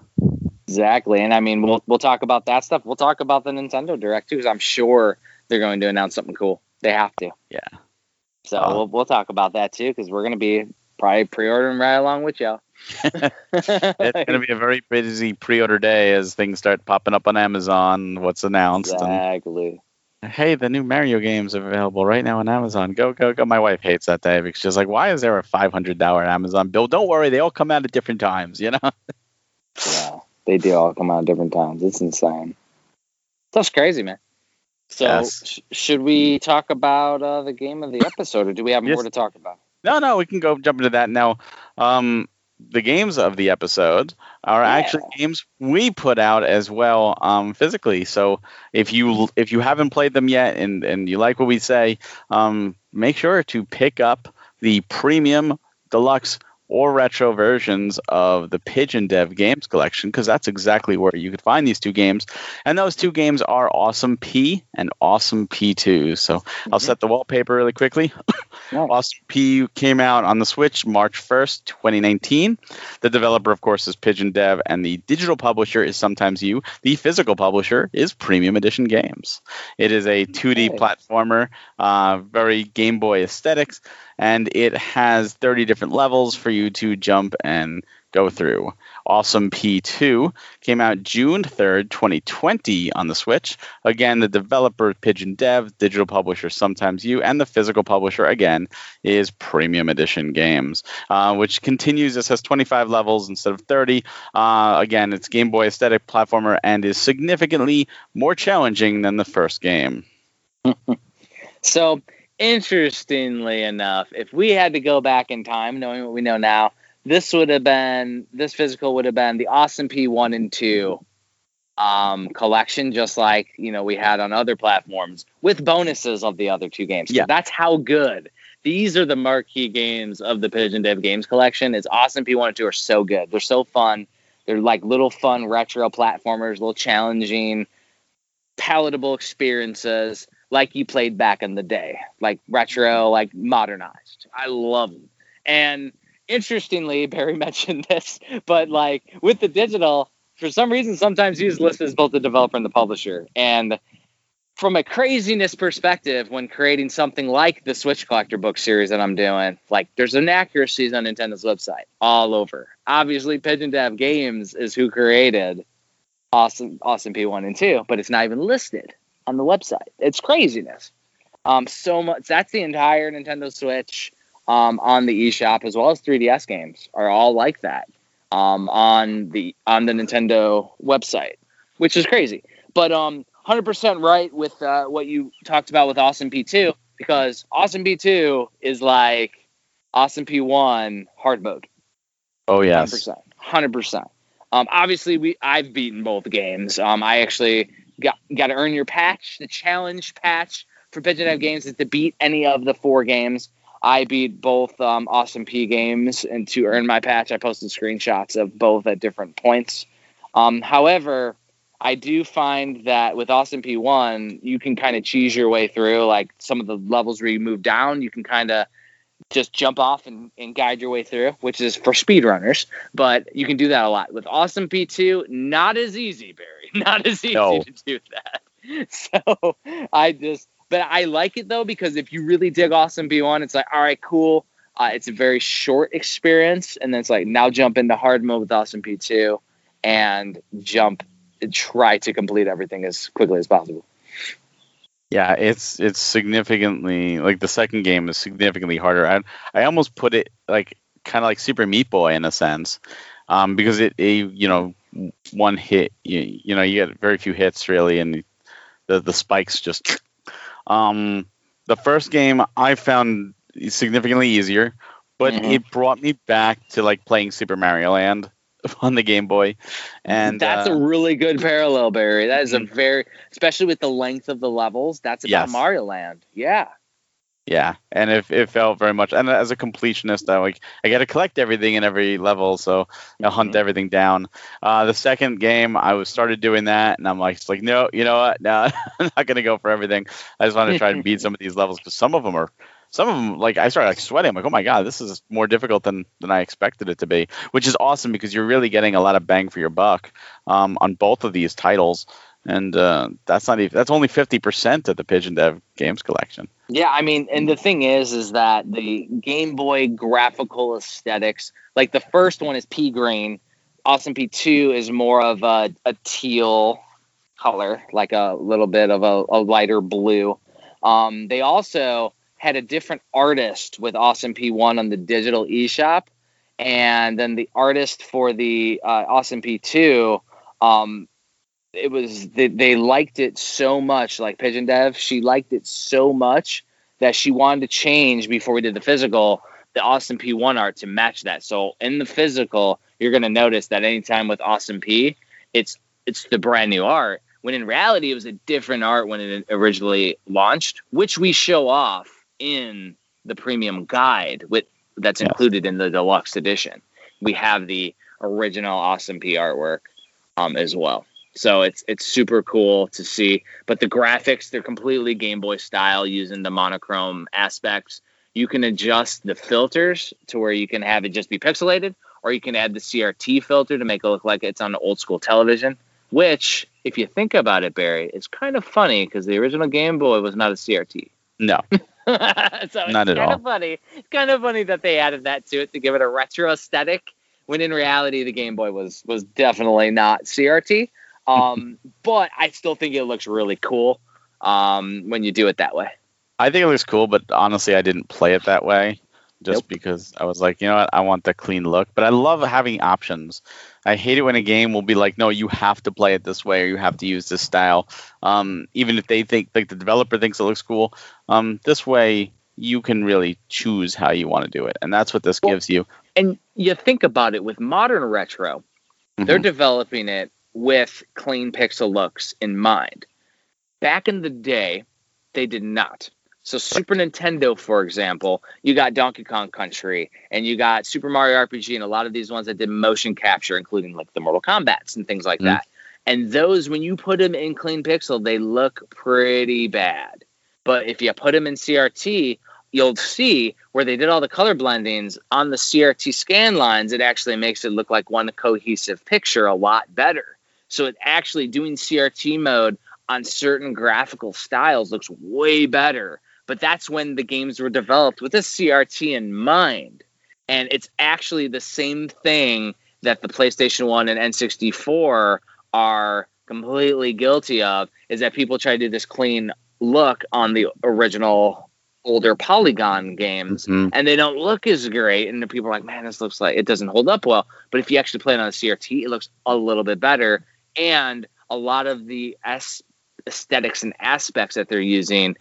Exactly, and I mean, we'll we'll talk about that stuff. We'll talk about the Nintendo Direct too, because I'm sure they're going to announce something cool. They have to. Yeah. So uh, we'll we'll talk about that too because we're gonna be probably pre-ordering right along with y'all. it's gonna be a very busy pre-order day as things start popping up on Amazon. What's announced? Exactly. And, hey, the new Mario games are available right now on Amazon. Go, go, go! My wife hates that day because she's like, "Why is there a five hundred dollar Amazon bill?" Don't worry, they all come out at different times. You know. yeah, they do all come out at different times. It's insane. Stuff's crazy, man. So, yes. sh- should we talk about uh, the game of the episode, or do we have yes. more to talk about? No, no, we can go jump into that now. Um, the games of the episode are yeah. actually games we put out as well um, physically. So if you if you haven't played them yet and and you like what we say, um, make sure to pick up the premium deluxe or retro versions of the Pigeon Dev Games Collection because that's exactly where you could find these two games. And those two games are Awesome Pea and Awesome Pea 2. So mm-hmm. I'll set the wallpaper really quickly. Awesome Pea came out on the Switch March 1st, 2019. The developer, of course, is Pigeon Dev, and the digital publisher is Sometimes You. The physical publisher is Premium Edition Games. It is a 2D platformer, uh, very Game Boy aesthetics and it has 30 different levels for you to jump and go through. Awesome Pea 2 came out June 3rd, 2020 on the Switch. Again, the developer Pigeon Dev, digital publisher Sometimes You, and the physical publisher again is Premium Edition Games, uh, which continues. This has 25 levels instead of 30. Uh, again, it's Game Boy aesthetic platformer and is significantly more challenging than the first game. so interestingly enough, if we had to go back in time, knowing what we know now, this would have been this physical would have been the Awesome Pea one and two um, collection, just like you know we had on other platforms, with bonuses of the other two games. Yeah, that's how good. These are the marquee games of the Pigeon Dev Games collection. It's Awesome Pea one and two are so good. They're so fun. They're like little fun retro platformers, little challenging, palatable experiences like you played back in the day, like retro, like modernized. I love them. And interestingly, Barry mentioned this, but like with the digital, for some reason, sometimes use list as both the developer and the publisher. And from a craziness perspective, when creating something like the Switch Collector book series that I'm doing, like there's inaccuracies on Nintendo's website all over. Obviously, Pigeon Dev Games is who created Awesome Awesome Pea 1 and 2, but it's not even listed on the website. It's craziness. Um, so much. That's the entire Nintendo Switch um, on the eShop, as well as 3DS games, are all like that um, on the on the Nintendo website, which is crazy. But um, 100% right with uh, what you talked about with Awesome Pea 2, because Awesome Pea 2 is like Awesome Pea 1 hard mode. Oh yes, 100%. 100%. Um, obviously, we I've beaten both games. Um, I actually got got to earn your patch. The challenge patch for Pigeon Games is to beat any of the four games. I beat both um, Awesome Pea games, and to earn my patch, I posted screenshots of both at different points. Um, however, I do find that with Awesome Pea 1, you can kind of cheese your way through. Like some of the levels where you move down, you can kind of just jump off and, and guide your way through, which is for speedrunners. But you can do that a lot. With Awesome Pea 2, not as easy, Barry. Not as easy no. to do that. So I just, but I like it though because if you really dig Awesome Pea 1, it's like, all right, cool. Uh, it's a very short experience, and then it's like now jump into hard mode with Awesome Pea 2 and jump, and try to complete everything as quickly as possible. Yeah, it's it's significantly like the second game is significantly harder. I I almost put it like kind of like Super Meat Boy in a sense, um, because it, it you know one hit. You, you know, you get very few hits really, and the the spikes just. Um, the first game I found significantly easier, but Mhm. it brought me back to like playing Super Mario Land on the Game Boy, and that's uh, a really good parallel, Barry. That is a very, especially with the length of the levels. That's about Yes. Mario Land. Yeah. Yeah, and it, it felt very much. And as a completionist, I like I got to collect everything in every level, so I hunt Mhm. everything down. Uh, the second game, I was started doing that, and I'm like, it's like, no, you know what? No, I'm not gonna go for everything. I just want to try and beat some of these levels because some of them are, some of them like I started like sweating. I'm like, oh my god, this is more difficult than than I expected it to be, which is awesome because you're really getting a lot of bang for your buck um, on both of these titles. And uh, that's not even that's only fifty percent of the Pigeon Dev Games collection. Yeah, I mean, and the thing is, is that the Game Boy graphical aesthetics, like the first one is pea green, Awesome Pea 2 is more of a, a teal color, like a little bit of a, a lighter blue. Um, they also had a different artist with Awesome Pea 1 on the digital eShop, and then the artist for the uh, Awesome Pea 2. Um, it was they, they liked it so much like pigeon dev she liked it so much that she wanted to change before we did the physical the awesome pea 1 art to match that. So in the physical you're going to notice that anytime with awesome pea it's it's the brand new art when in reality it was a different art when it originally launched which we show off in the premium guide with that's included in the deluxe edition. We have the original awesome pea artwork um, as well so it's it's super cool to see. But the graphics, they're completely Game Boy style using the monochrome aspects. You can adjust the filters to where you can have it just be pixelated, or you can add the CRT filter to make it look like it's on old school television. Which, if you think about it, Barry, it's kind of funny because the original Game Boy was not a CRT. No, so Not it's at kind all. of funny. It's kind of funny that they added that to it to give it a retro aesthetic. When in reality, the Game Boy was was definitely not CRT. Um, but I still think it looks really cool um, when you do it that way. I think it looks cool, but honestly, I didn't play it that way just Nope. because I was like, you know what, I want the clean look. But I love having options. I hate it when a game will be like, no, you have to play it this way or you have to use this style. Um, even if they think, like the developer thinks it looks cool, um, this way you can really choose how you want to do it. And that's what this Well, gives you. And you think about it with modern retro, they're Mhm. developing it with clean pixel looks in mind. Back in the day, they did not. So Super Nintendo, for example, you got Donkey Kong Country and you got Super Mario RPG and a lot of these ones that did motion capture, including like the Mortal Kombat's and things like Mhm. that. And those, when you put them in clean pixel, they look pretty bad. But if you put them in CRT, you'll see where they did all the color blendings on the CRT scan lines. It actually makes it look like one cohesive picture a lot better. So it actually doing CRT mode on certain graphical styles looks way better. But that's when the games were developed with a CRT in mind. And it's actually the same thing that the PlayStation 1 and N64 are completely guilty of is that people try to do this clean look on the original older polygon games Mhm. and they don't look as great and the people are like man this looks like it doesn't hold up well but if you actually play it on a crt it looks a little bit better and a lot of the aesthetics and aspects that they're using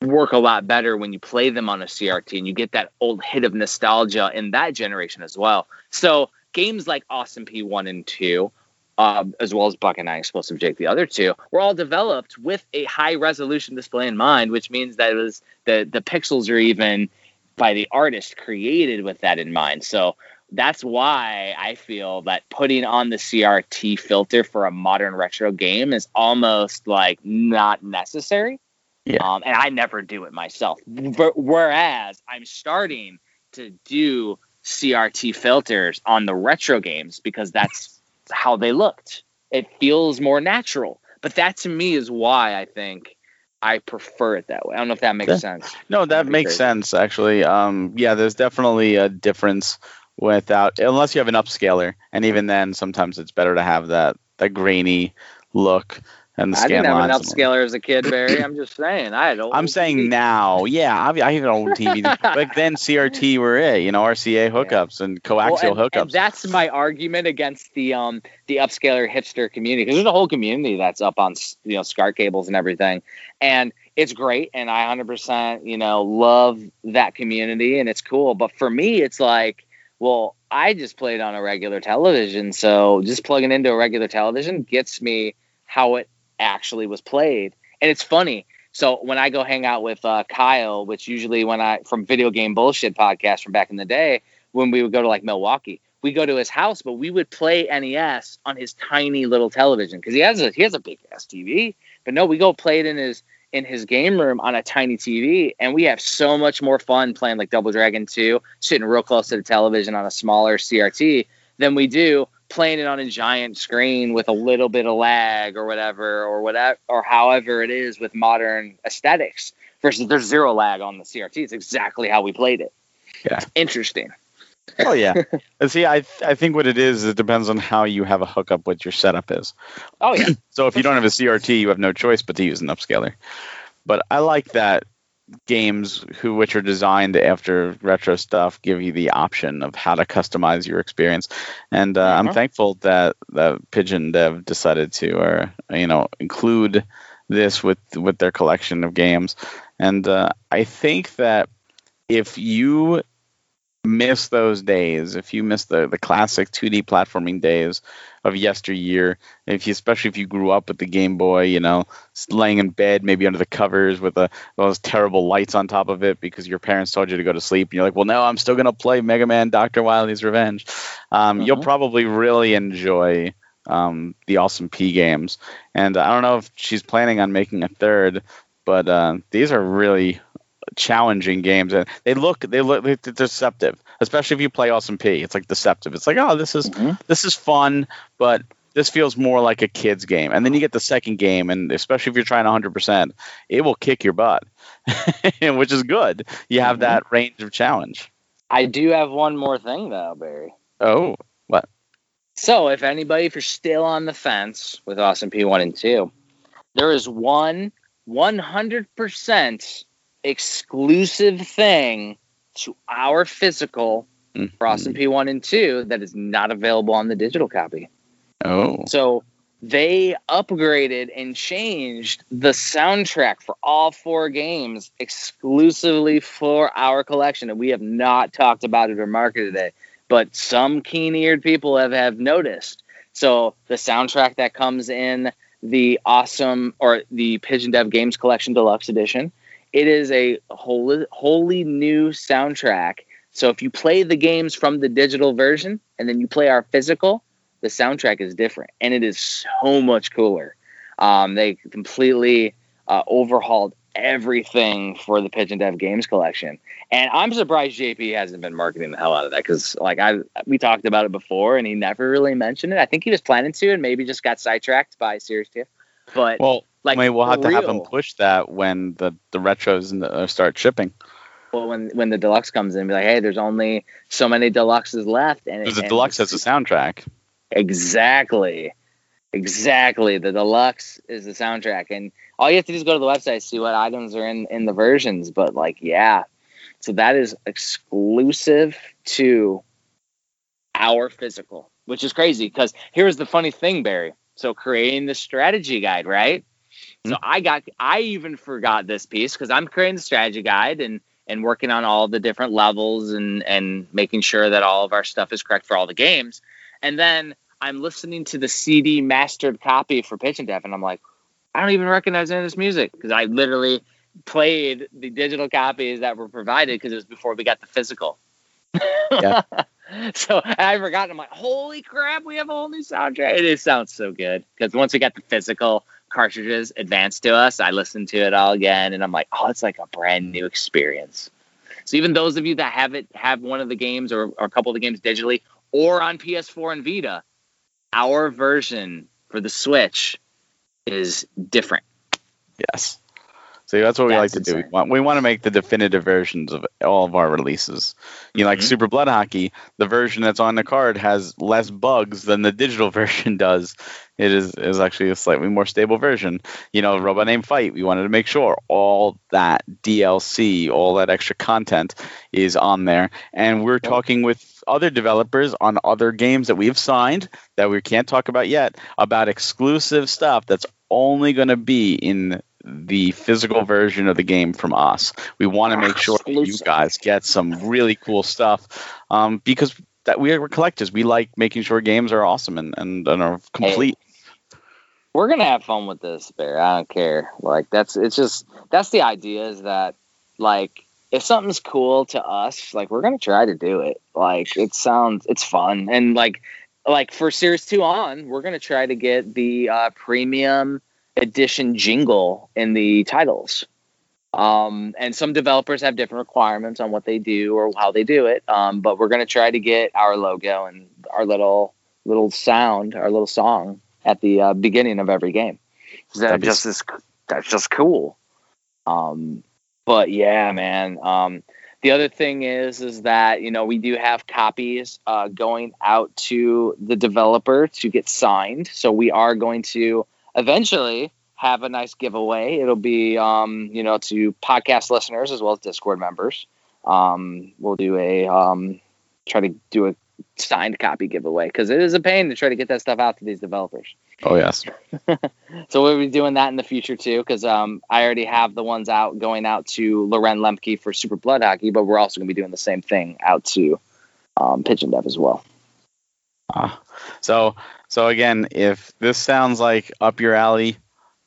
work a lot better when you play them on a crt and you get that old hit of nostalgia in that generation as well so games like awesome pea 1 and 2 um, as well as Buck and I Explosive Jake, the other two, were all developed with a high resolution display in mind, which means that it was the the pixels are even by the artist created with that in mind. So that's why I feel that putting on the CRT filter for a modern retro game is almost like not necessary. Yeah. Um, and I never do it myself. Wh- Whereas I'm starting to do CRT filters on the retro games because that's how they looked. It feels more natural. But that to me is why I think I prefer it that way. I don't know if that makes Yeah. sense. No, that makes crazy. sense actually. Um, yeah, there's definitely a difference without unless you have an upscaler, and even then, sometimes it's better to have that that grainy look. and the I didn't have an upscaler as a kid, Barry. I'm just saying. I had old I'm saying now, yeah, I, I have an old TV. Back then, CRT were it, you know, RCA hookups and coaxial Well, and- hookups. and that's my argument against the um the upscaler hipster community because there's a whole community that's up on you know SCART cables and everything, and it's great, and I 100% you know love that community, and it's cool. But for me, it's like, well, I just played on a regular television, so just plugging into a regular television gets me how it actually was played, and it's funny. So when I go hang out with uh, Kyle, which usually when I from Video Game Bullshit podcast from back in the day, when we would go to like Milwaukee. We go to his house, but we would play NES on his tiny little television because he has a he has a big ass TV. But no, we go play it in his in his game room on a tiny TV, and we have so much more fun playing like Double Dragon 2, sitting real close to the television on a smaller CRT than we do playing it on a giant screen with a little bit of lag or whatever or whatever or however it is with modern aesthetics versus there's zero lag on the CRT. It's exactly how we played it. Yeah. Interesting. Oh yeah. And see, I I think what it is, it depends on how you have a hookup, what your setup is. Oh yeah. So if you don't have a CRT, you have no choice but to use an upscaler. But I like that games who which are designed after retro stuff give you the option of how to customize your experience. And uh, I'm Mhm. thankful that that Pigeon Dev decided to, uh, you know, include this with with their collection of games. And uh, I think that if you miss those days, if you miss the, the classic 2D platforming days of yesteryear, if you, especially if you grew up with the Game Boy, you know, laying in bed, maybe under the covers with a, those terrible lights on top of it because your parents told you to go to sleep, and you're like, well, no, I'm still going to play Mega Man Dr. Wily's Revenge. Um, You'll Mhm. probably really enjoy um, the Awesome P games. And I don't know if she's planning on making a third, but uh, these are really challenging games and they look they look they're deceptive especially if you play awesome pea it's like deceptive it's like oh this is Mhm. this is fun but this feels more like a kid's game and then you get the second game and especially if you're trying 100% it will kick your butt which is good you have Mhm. that range of challenge I do have one more thing though, Barry. oh what? So if anybody, if you're still on the fence with Awesome Pea 1 and 2, there is one 100% exclusive thing to our physical for Awesome Pea 1 and 2 that is not available on the digital copy. oh So they upgraded and changed the soundtrack for all four games exclusively for our collection. And we have not talked about it or marketed it, but some keen eared people have, have noticed. So the soundtrack that comes in the awesome or the Pigeon Dev Games Collection Deluxe Edition, it is a wholly, new soundtrack. So if you play the games from the digital version and then you play our physical, the soundtrack is different and it is so much cooler. Um, they completely uh, overhauled everything for the Pigeon Dev Games collection, and I'm surprised JP hasn't been marketing the hell out of that because, like, I we talked about it before and he never really mentioned it. I think he was planning to, and maybe just got sidetracked by Series Two. But well like, we'll have to have them push that when the the retros and the, uh, start shipping well, when when the deluxe comes in, be like, hey, there's only so many deluxes left, and because the and deluxe has a soundtrack Exactly. Exactly. The deluxe is the soundtrack. And all you have to do is go to the website, see what items are in, in the versions. But like, yeah. So that is exclusive to our physical, which is crazy because here's the funny thing, Barry. So creating the strategy guide, right? So mm-hmm. I got I even forgot this piece because I'm creating the strategy guide and and working on all the different levels and and making sure that all of our stuff is correct for all the games. And then I'm listening to the CD mastered copy for Pigeon Dev, and I'm like, I don't even recognize any of this music because I literally played the digital copies that were provided because it was before we got the physical. Yeah. so I forgot. I'm like, holy crap, we have a whole new soundtrack. It sounds so good because once we got the physical cartridges advanced to us, I listened to it all again, and I'm like, oh, it's like a brand new experience. So even those of you that have it, have one of the games or, or a couple of the games digitally or on PS4 and Vita, our version for the Switch is different. yes So that's what we like That's to do. We want, we want to make the definitive versions of all of our releases. You know, like Mhm. Super Blood Hockey, the version that's on the card has less bugs than the digital version does. It is is actually a slightly more stable version. You know, Robot Named Fight, we wanted to make sure all that DLC, all that extra content is on there. And we're talking with other developers on other games that we've signed that we can't talk about yet about exclusive stuff that's only going to be in the physical version of the game from us. We want to make sure that you guys get some really cool stuff um, because that we are collectors. We like making sure games are awesome and, and, and are complete. We're gonna have fun with this, Bear. I don't care. Like that's it's just that's the idea is that like if something's cool to us, like we're gonna try to do it. Like it sounds it's fun and like like for series two on, we're gonna try to get the uh, premium edition jingle in the titles. Um, and some developers have different requirements on what they do or how they do it. Um, but we're gonna try to get our logo and our little little sound, our little song at the uh, beginning of every game. That just is that's just cool. Um, but yeah, man. Um, the other thing is is that you know we do have copies uh, going out to the developer to get signed. So we are going to eventually have a nice giveaway. It'll be um, you know to podcast listeners as well as Discord members. Um, we'll do a um, try to do a signed copy giveaway because it is a pain to try to get that stuff out to these developers. Oh yes, So we'll be doing that in the future too, because um, I already have the ones out going out to Loren Lemcke for Super Blood Hockey, but we're also going to be doing the same thing out to um, Pigeon Dev as well. Ah, so so again, if this sounds like up your alley,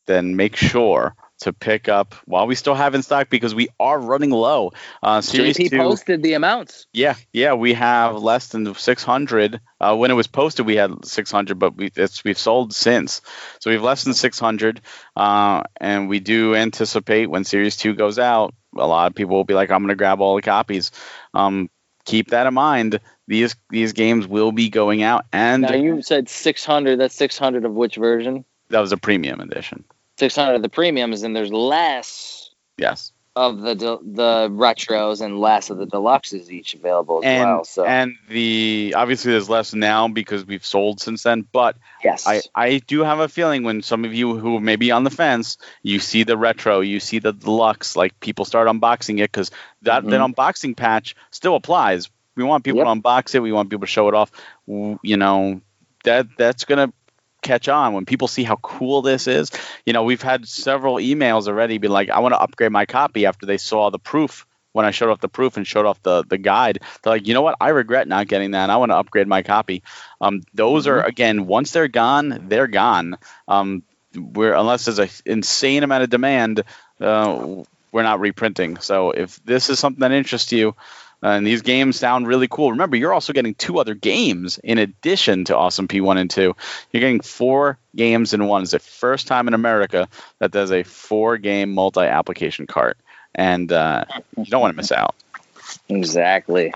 then make sure to pick up while we still have in stock because we are running low. Uh, series JP two, posted the amounts. yeah, yeah, we have less than 600. Uh, when it was posted, we had 600, but we it's we've sold since, so we have less than 600. Uh, and we do anticipate when Series Two goes out, a lot of people will be like, "I'm going to grab all the copies." Um, keep that in mind. These these games will be going out, and Now you said 600. That's 600 of which version? that was a premium edition. 600 of the premiums, and there's less Yes. Of the de- the retros and less of the deluxes each available as and well. So and the obviously there's less now because we've sold since then but yes, I, I do have a feeling when some of you who may be on the fence you see the retro you see the deluxe like people start unboxing it because that that unboxing patch still applies we want people Mm-hmm. Yep. to unbox it we want people to show it off you know that that's gonna catch on when people see how cool this is you know we've had several emails already be like i want to upgrade my copy after they saw the proof when I showed off the proof and showed off the the guide, they're like, you know what? I regret not getting that. I want to upgrade my copy. Um, those are again, once they're gone, they're gone. Um, we're unless there's an insane amount of demand, uh, we're not reprinting. So if this is something that interests you, and these games sound really cool. Remember, you're also getting two other games in addition to Awesome Pea 1 and 2. You're getting four games in one. It's the first time in America that there's a four game multi application cart. And uh, you don't want to miss out. Exactly.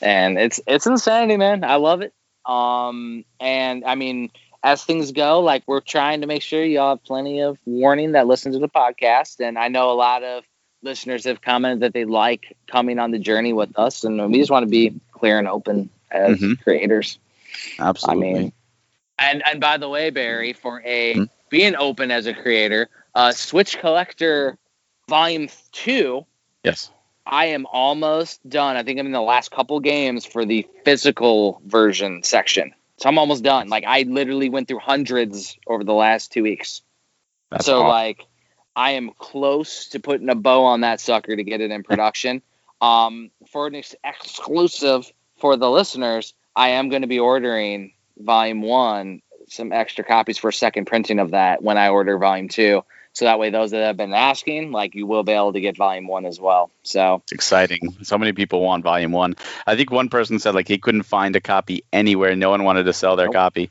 And it's it's insanity, man. I love it. Um and I mean as things go, like we're trying to make sure y'all have plenty of warning that listen to the podcast. And I know a lot of listeners have commented that they like coming on the journey with us, and we just want to be clear and open as Mhm. creators. Absolutely. I mean, and and by the way, Barry, for a Hmm? being open as a creator, uh, Switch Collector Volume Two yes. I am almost done. I think I'm in the last couple games for the physical version section. So I'm almost done. Like I literally went through hundreds over the last two weeks. That's so awesome. like I am close to putting a bow on that sucker to get it in production. Um, for an ex- exclusive for the listeners, I am going to be ordering volume one, some extra copies for a second printing of that when I order volume two. So that way, those that have been asking, like you will be able to get volume one as well. So It's exciting. So many people want volume one. I think one person said like he couldn't find a copy anywhere. No one wanted to sell their Nope. copy.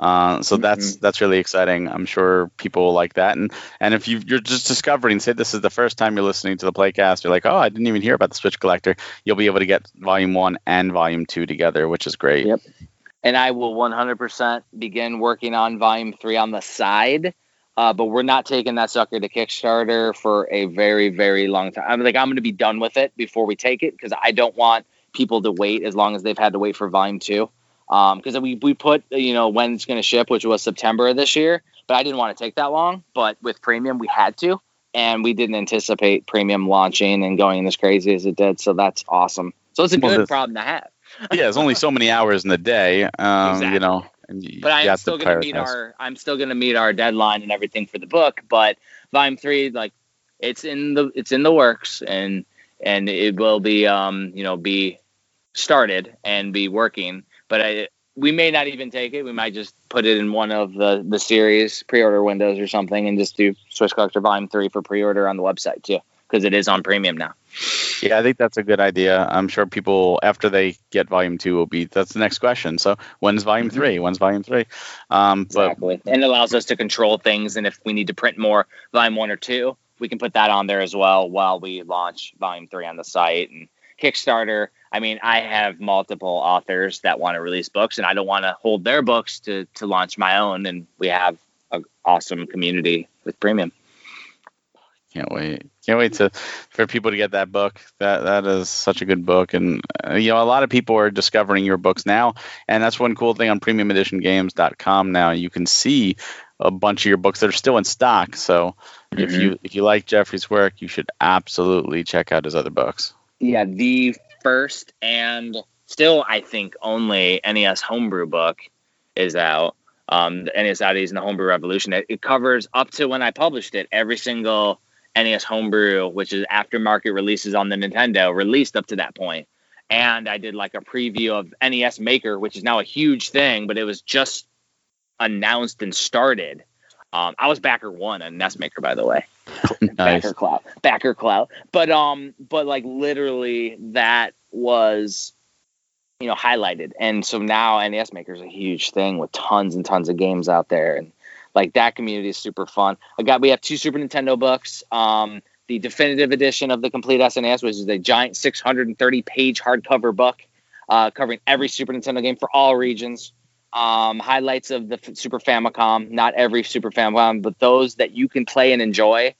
Uh, so that's that's really exciting. I'm sure people will like that. And and if you, you're just discovering, say this is the first time you're listening to the Playcast, you're like, oh, I didn't even hear about the Switch Collector. You'll be able to get Volume One and Volume Two together, which is great. Yep. and I will 100% begin working on volume three on the side. Uh, but we're not taking that sucker to Kickstarter for a very, very long time. I'm like, I'm going to be done with it before we take it because I don't want people to wait as long as they've had to wait for volume two. Because um, we we put you know when it's going to ship, which was September of this year, but I didn't want to take that long. But with premium, we had to, and we didn't anticipate premium launching and going as crazy as it did. So that's awesome. So it's a good well, problem to have. yeah, there's only so many hours in the day. Um, exactly. You know, you, but I'm still going to meet our I'm still going to meet our deadline and everything for the book. But volume three, like it's in the it's in the works and and it will be um you know be started and be working. But I we may not even take it. We might just put it in one of the the series pre-order windows or something, and just do Switch Collector Volume Three for pre-order on the website too, because it is on premium now. Yeah, I think that's a good idea. I'm sure people after they get Volume Two will be. That's the next question. So when's Volume mm-hmm. Three? When's Volume Three? Um, exactly, but, and it allows us to control things. And if we need to print more Volume One or Two, we can put that on there as well while we launch Volume Three on the site and Kickstarter I mean, I have multiple authors that want to release books, and I don't want to hold their books to to launch my own. And we have an awesome community with Premium. Can't wait! Can't wait to for people to get that book. That that is such a good book, and uh, you know a lot of people are discovering your books now, and that's one cool thing on PremiumEditionGames.com. Now you can see a bunch of your books that are still in stock. So mm-hmm. if you if you like Jeffrey's work, you should absolutely check out his other books. Yeah, the first and still, I think, only NES homebrew book is out. Um, the NES Oddities and the Homebrew Revolution. It, it, covers up to when I published it, every single NES homebrew, which is aftermarket releases on the Nintendo, released up to that point. And I did like a preview of NES Maker, which is now a huge thing, but it was just announced and started. Um, I was backer one on NES Maker, by the way. nice. Backer clout, backer clout. But um, but like literally, that was you know highlighted, and so now NES Maker is a huge thing with tons and tons of games out there, and like that community is super fun. I got we have two Super Nintendo books. Um, the definitive edition of the complete SNES, which is a giant 630 page hardcover book uh, covering every Super Nintendo game for all regions um, highlights of the Super Famicom. Not every Super Famicom, but those that you can play and enjoy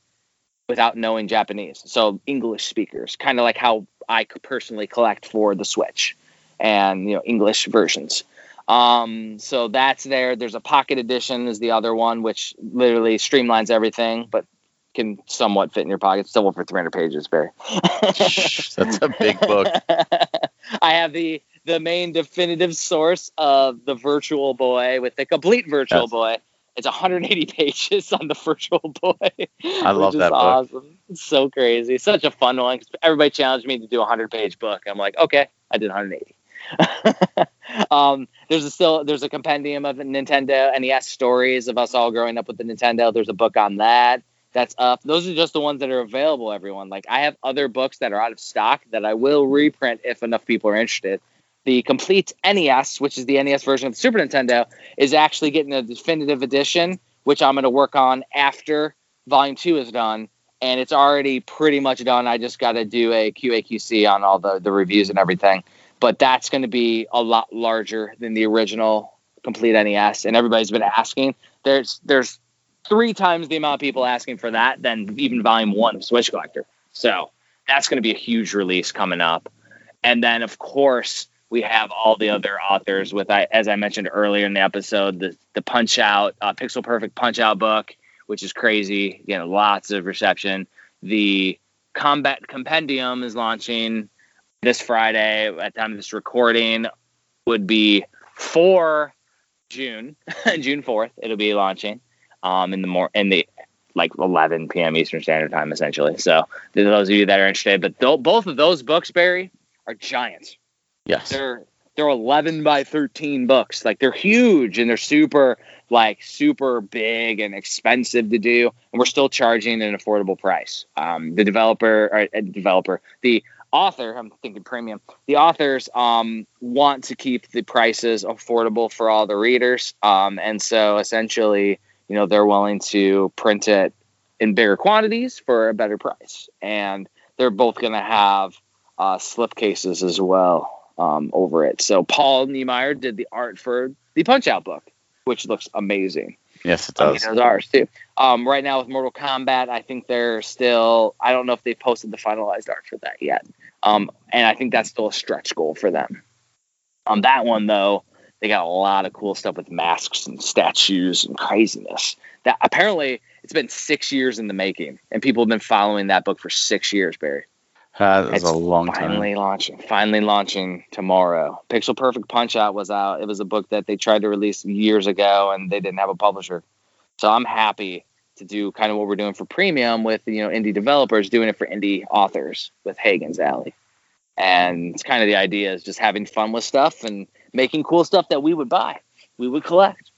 without knowing Japanese. So English speakers, kind of like how I personally collect for the Switch, and you know English versions. Um, so that's there. There's a pocket edition is the other one, which literally streamlines everything, but can somewhat fit in your pocket. Still for 300 pages, Barry. that's a big book. I have the the main definitive source of the Virtual Boy with the complete Virtual yes. Boy. It's 180 pages on the Virtual Boy. I love that awesome. book. It's so crazy. Such a fun one. Everybody challenged me to do a 100 page book. I'm like, okay, I did 180. um, there's a still there's a compendium of Nintendo NES stories of us all growing up with the Nintendo. There's a book on that that's up. Those are just the ones that are available. Everyone like I have other books that are out of stock that I will reprint if enough people are interested the complete NES, which is the NES version of the Super Nintendo, is actually getting a definitive edition, which I'm going to work on after Volume 2 is done. And it's already pretty much done. I just got to do a QAQC on all the, the reviews and everything. But that's going to be a lot larger than the original complete NES. And everybody's been asking. There's there's three times the amount of people asking for that than even Volume 1 of Switch Collector. So that's going to be a huge release coming up. And then, of course, we have all the other authors with I as I mentioned earlier in the episode, the the Punch Out uh, Pixel Perfect Punch Out book, which is crazy. You know, lots of reception. The Combat Compendium is launching this Friday. At the time of this recording, would be for June, June fourth. It'll be launching um, in the more in the like 11 p.m. Eastern Standard Time, essentially. So, those of you that are interested, but th- both of those books, Barry, are giants. Yes. They're they're 11 by 13 books. Like they're huge and they're super like super big and expensive to do, and we're still charging an affordable price. Um, the developer or uh, developer, the author, I'm thinking premium. The authors um, want to keep the prices affordable for all the readers, um, and so essentially, you know, they're willing to print it in bigger quantities for a better price, and they're both going to have uh, slip cases as well um, over it. So Paul Niemeyer did the art for the Punch Out book, which looks amazing. Yes, it I mean, does. those ours too. Um, right now with Mortal Kombat, I think they're still. I don't know if they posted the finalized art for that yet. Um, and I think that's still a stretch goal for them. On that one though, they got a lot of cool stuff with masks and statues and craziness. That apparently it's been six years in the making, and people have been following that book for six years, Barry. Uh, That was It's a long time. Finally launching. Finally launching tomorrow. Pixel Perfect Punch Out was out. It was a book that they tried to release years ago and they didn't have a publisher. So I'm happy to do kind of what we're doing for premium with you know indie developers, doing it for indie authors with Hagen's Alley. And it's kind of the idea is just having fun with stuff and making cool stuff that we would buy, we would collect.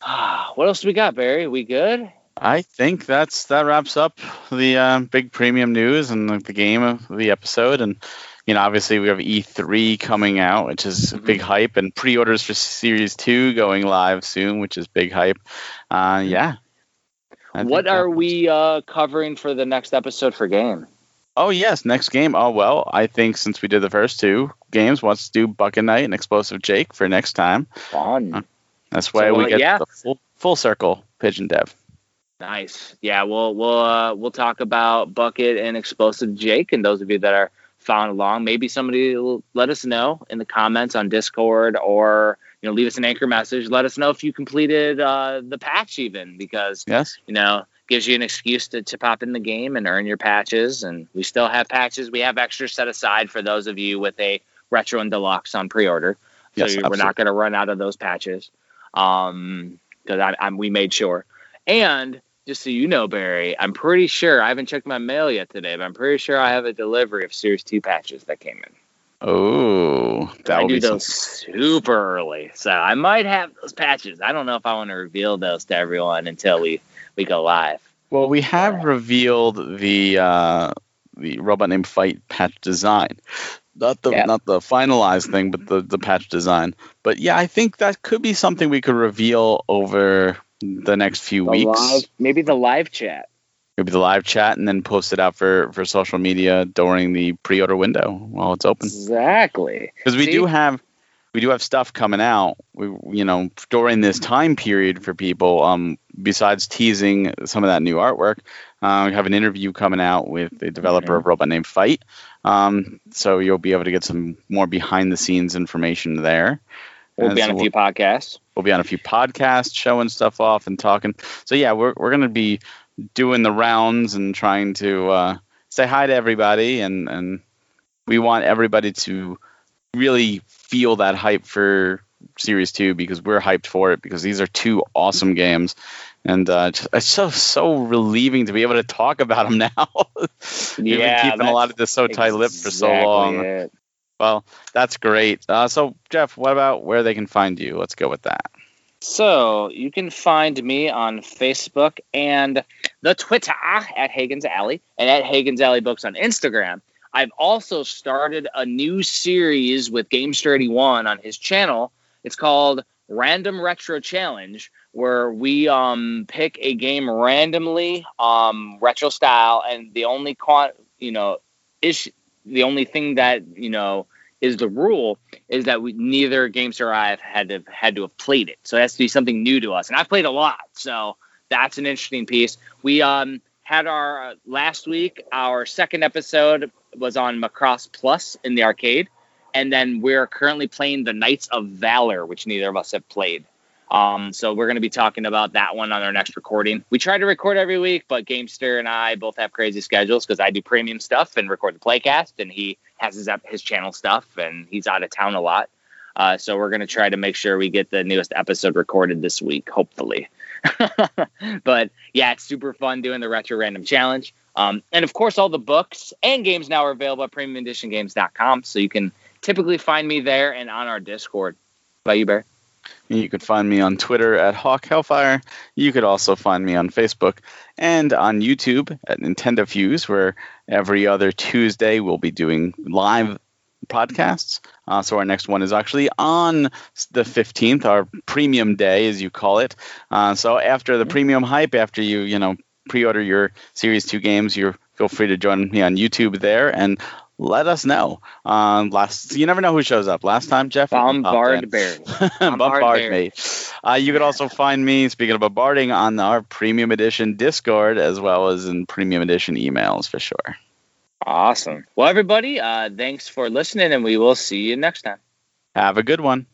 what else do we got, Barry? We good? I think that's that wraps up the uh, big premium news and the, the game of the episode. And you know, obviously we have E3 coming out, which is Mhm. big hype, and pre-orders for Series Two going live soon, which is big hype. Uh, yeah. I what are we uh, covering for the next episode for game? Oh yes, next game. Oh well, I think since we did the first two games, let's do Bucket Knight and Explosive Jake for next time. Fun. That's why So, we uh, get yeah. the full full circle pigeon dev. Nice. Yeah, we'll we'll uh, we'll talk about Bucket and Explosive Jake, and those of you that are following along, maybe somebody will let us know in the comments on Discord, or you know, leave us an anchor message. Let us know if you completed uh, the patch, even because Yes. you know gives you an excuse to, to pop in the game and earn your patches. And we still have patches. We have extra set aside for those of you with a retro and deluxe on pre-order. So Yes, you- we're not going to run out of those patches. Um, because I, I'm we made sure. And just so you know, Barry, I'm pretty sure I haven't checked my mail yet today, but I'm pretty sure I have a delivery of Series Two patches that came in. Oh, that I would do be those super early, so I might have those patches. I don't know if I want to reveal those to everyone until we we go live. Well, we have revealed the uh, the robot named Fight patch design, not the Yeah. not the finalized thing, but the the patch design. But yeah, I think that could be something we could reveal over the next few The weeks. live, maybe the live chat. Maybe the live chat, and then post it out for for social media during the pre-order window while it's open. Exactly. because we See? do have we do have stuff coming out we you know during this time period for people um besides teasing some of that new artwork uh, we have an interview coming out with the developer Mm-hmm. of robot named fight um so you'll be able to get some more behind the scenes information there We'll And be on so a few podcasts. we'll be on a few podcasts showing stuff off and talking so yeah we're, we're going to be doing the rounds and trying to uh, say hi to everybody and and we want everybody to really feel that hype for series 2 because we're hyped for it because these are two awesome games and uh, just- it's so so relieving to be able to talk about them now We've Yeah, been keeping a lot of this so tight-lipped for so long it. Well that's great uh, so jeff what about where they can find you let's go with that So you can find me on Facebook and the Twitter at Hagen's Alley and at Hagen's Alley Books on Instagram. I've also started a new series with Gamester 81 on his channel. It's called Random Retro Challenge, where we um, pick a game randomly, um, retro style, and the only quant, you know, ish, the only thing that you know is the rule is that we neither Gamester or I have had to had to have played it. So it has to be something new to us. And I've played a lot, so that's an interesting piece. We um had our uh, last week. Our second episode was on Macross Plus in the arcade, and then we're currently playing the Knights of Valor, which neither of us have played. Um, so we're going to be talking about that one on our next recording. We try to record every week, but Gamester and I both have crazy schedules because I do premium stuff and record the playcast, and he has his his channel stuff, and he's out of town a lot. Uh, so we're going to try to make sure we get the newest episode recorded this week, hopefully. but yeah, it's super fun doing the retro random challenge. Um, and of course, all the books and games now are available at premiumeditiongames.com. So you can typically find me there and on our Discord. About you, Bear? You could find me on Twitter at Hawk Hellfire. You could also find me on Facebook and on YouTube at Nintendo Fuse, where every other Tuesday we'll be doing live podcasts. Uh, so our next one is actually on the 15th, our premium day, as you call it. Uh, so after the premium hype, after you you know pre-order your Series Two games, you're feel free to join me on YouTube there and let us know. Um, last you never know who shows up. Last time Jeff Bombard popped in. Bear. Bombard Bombard me. Uh, you could also find me, speaking of bombarding, on our Premium Edition Discord as well as in Premium Edition emails for sure. Awesome. Well, everybody, uh, thanks for listening, and we will see you next time. Have a good one.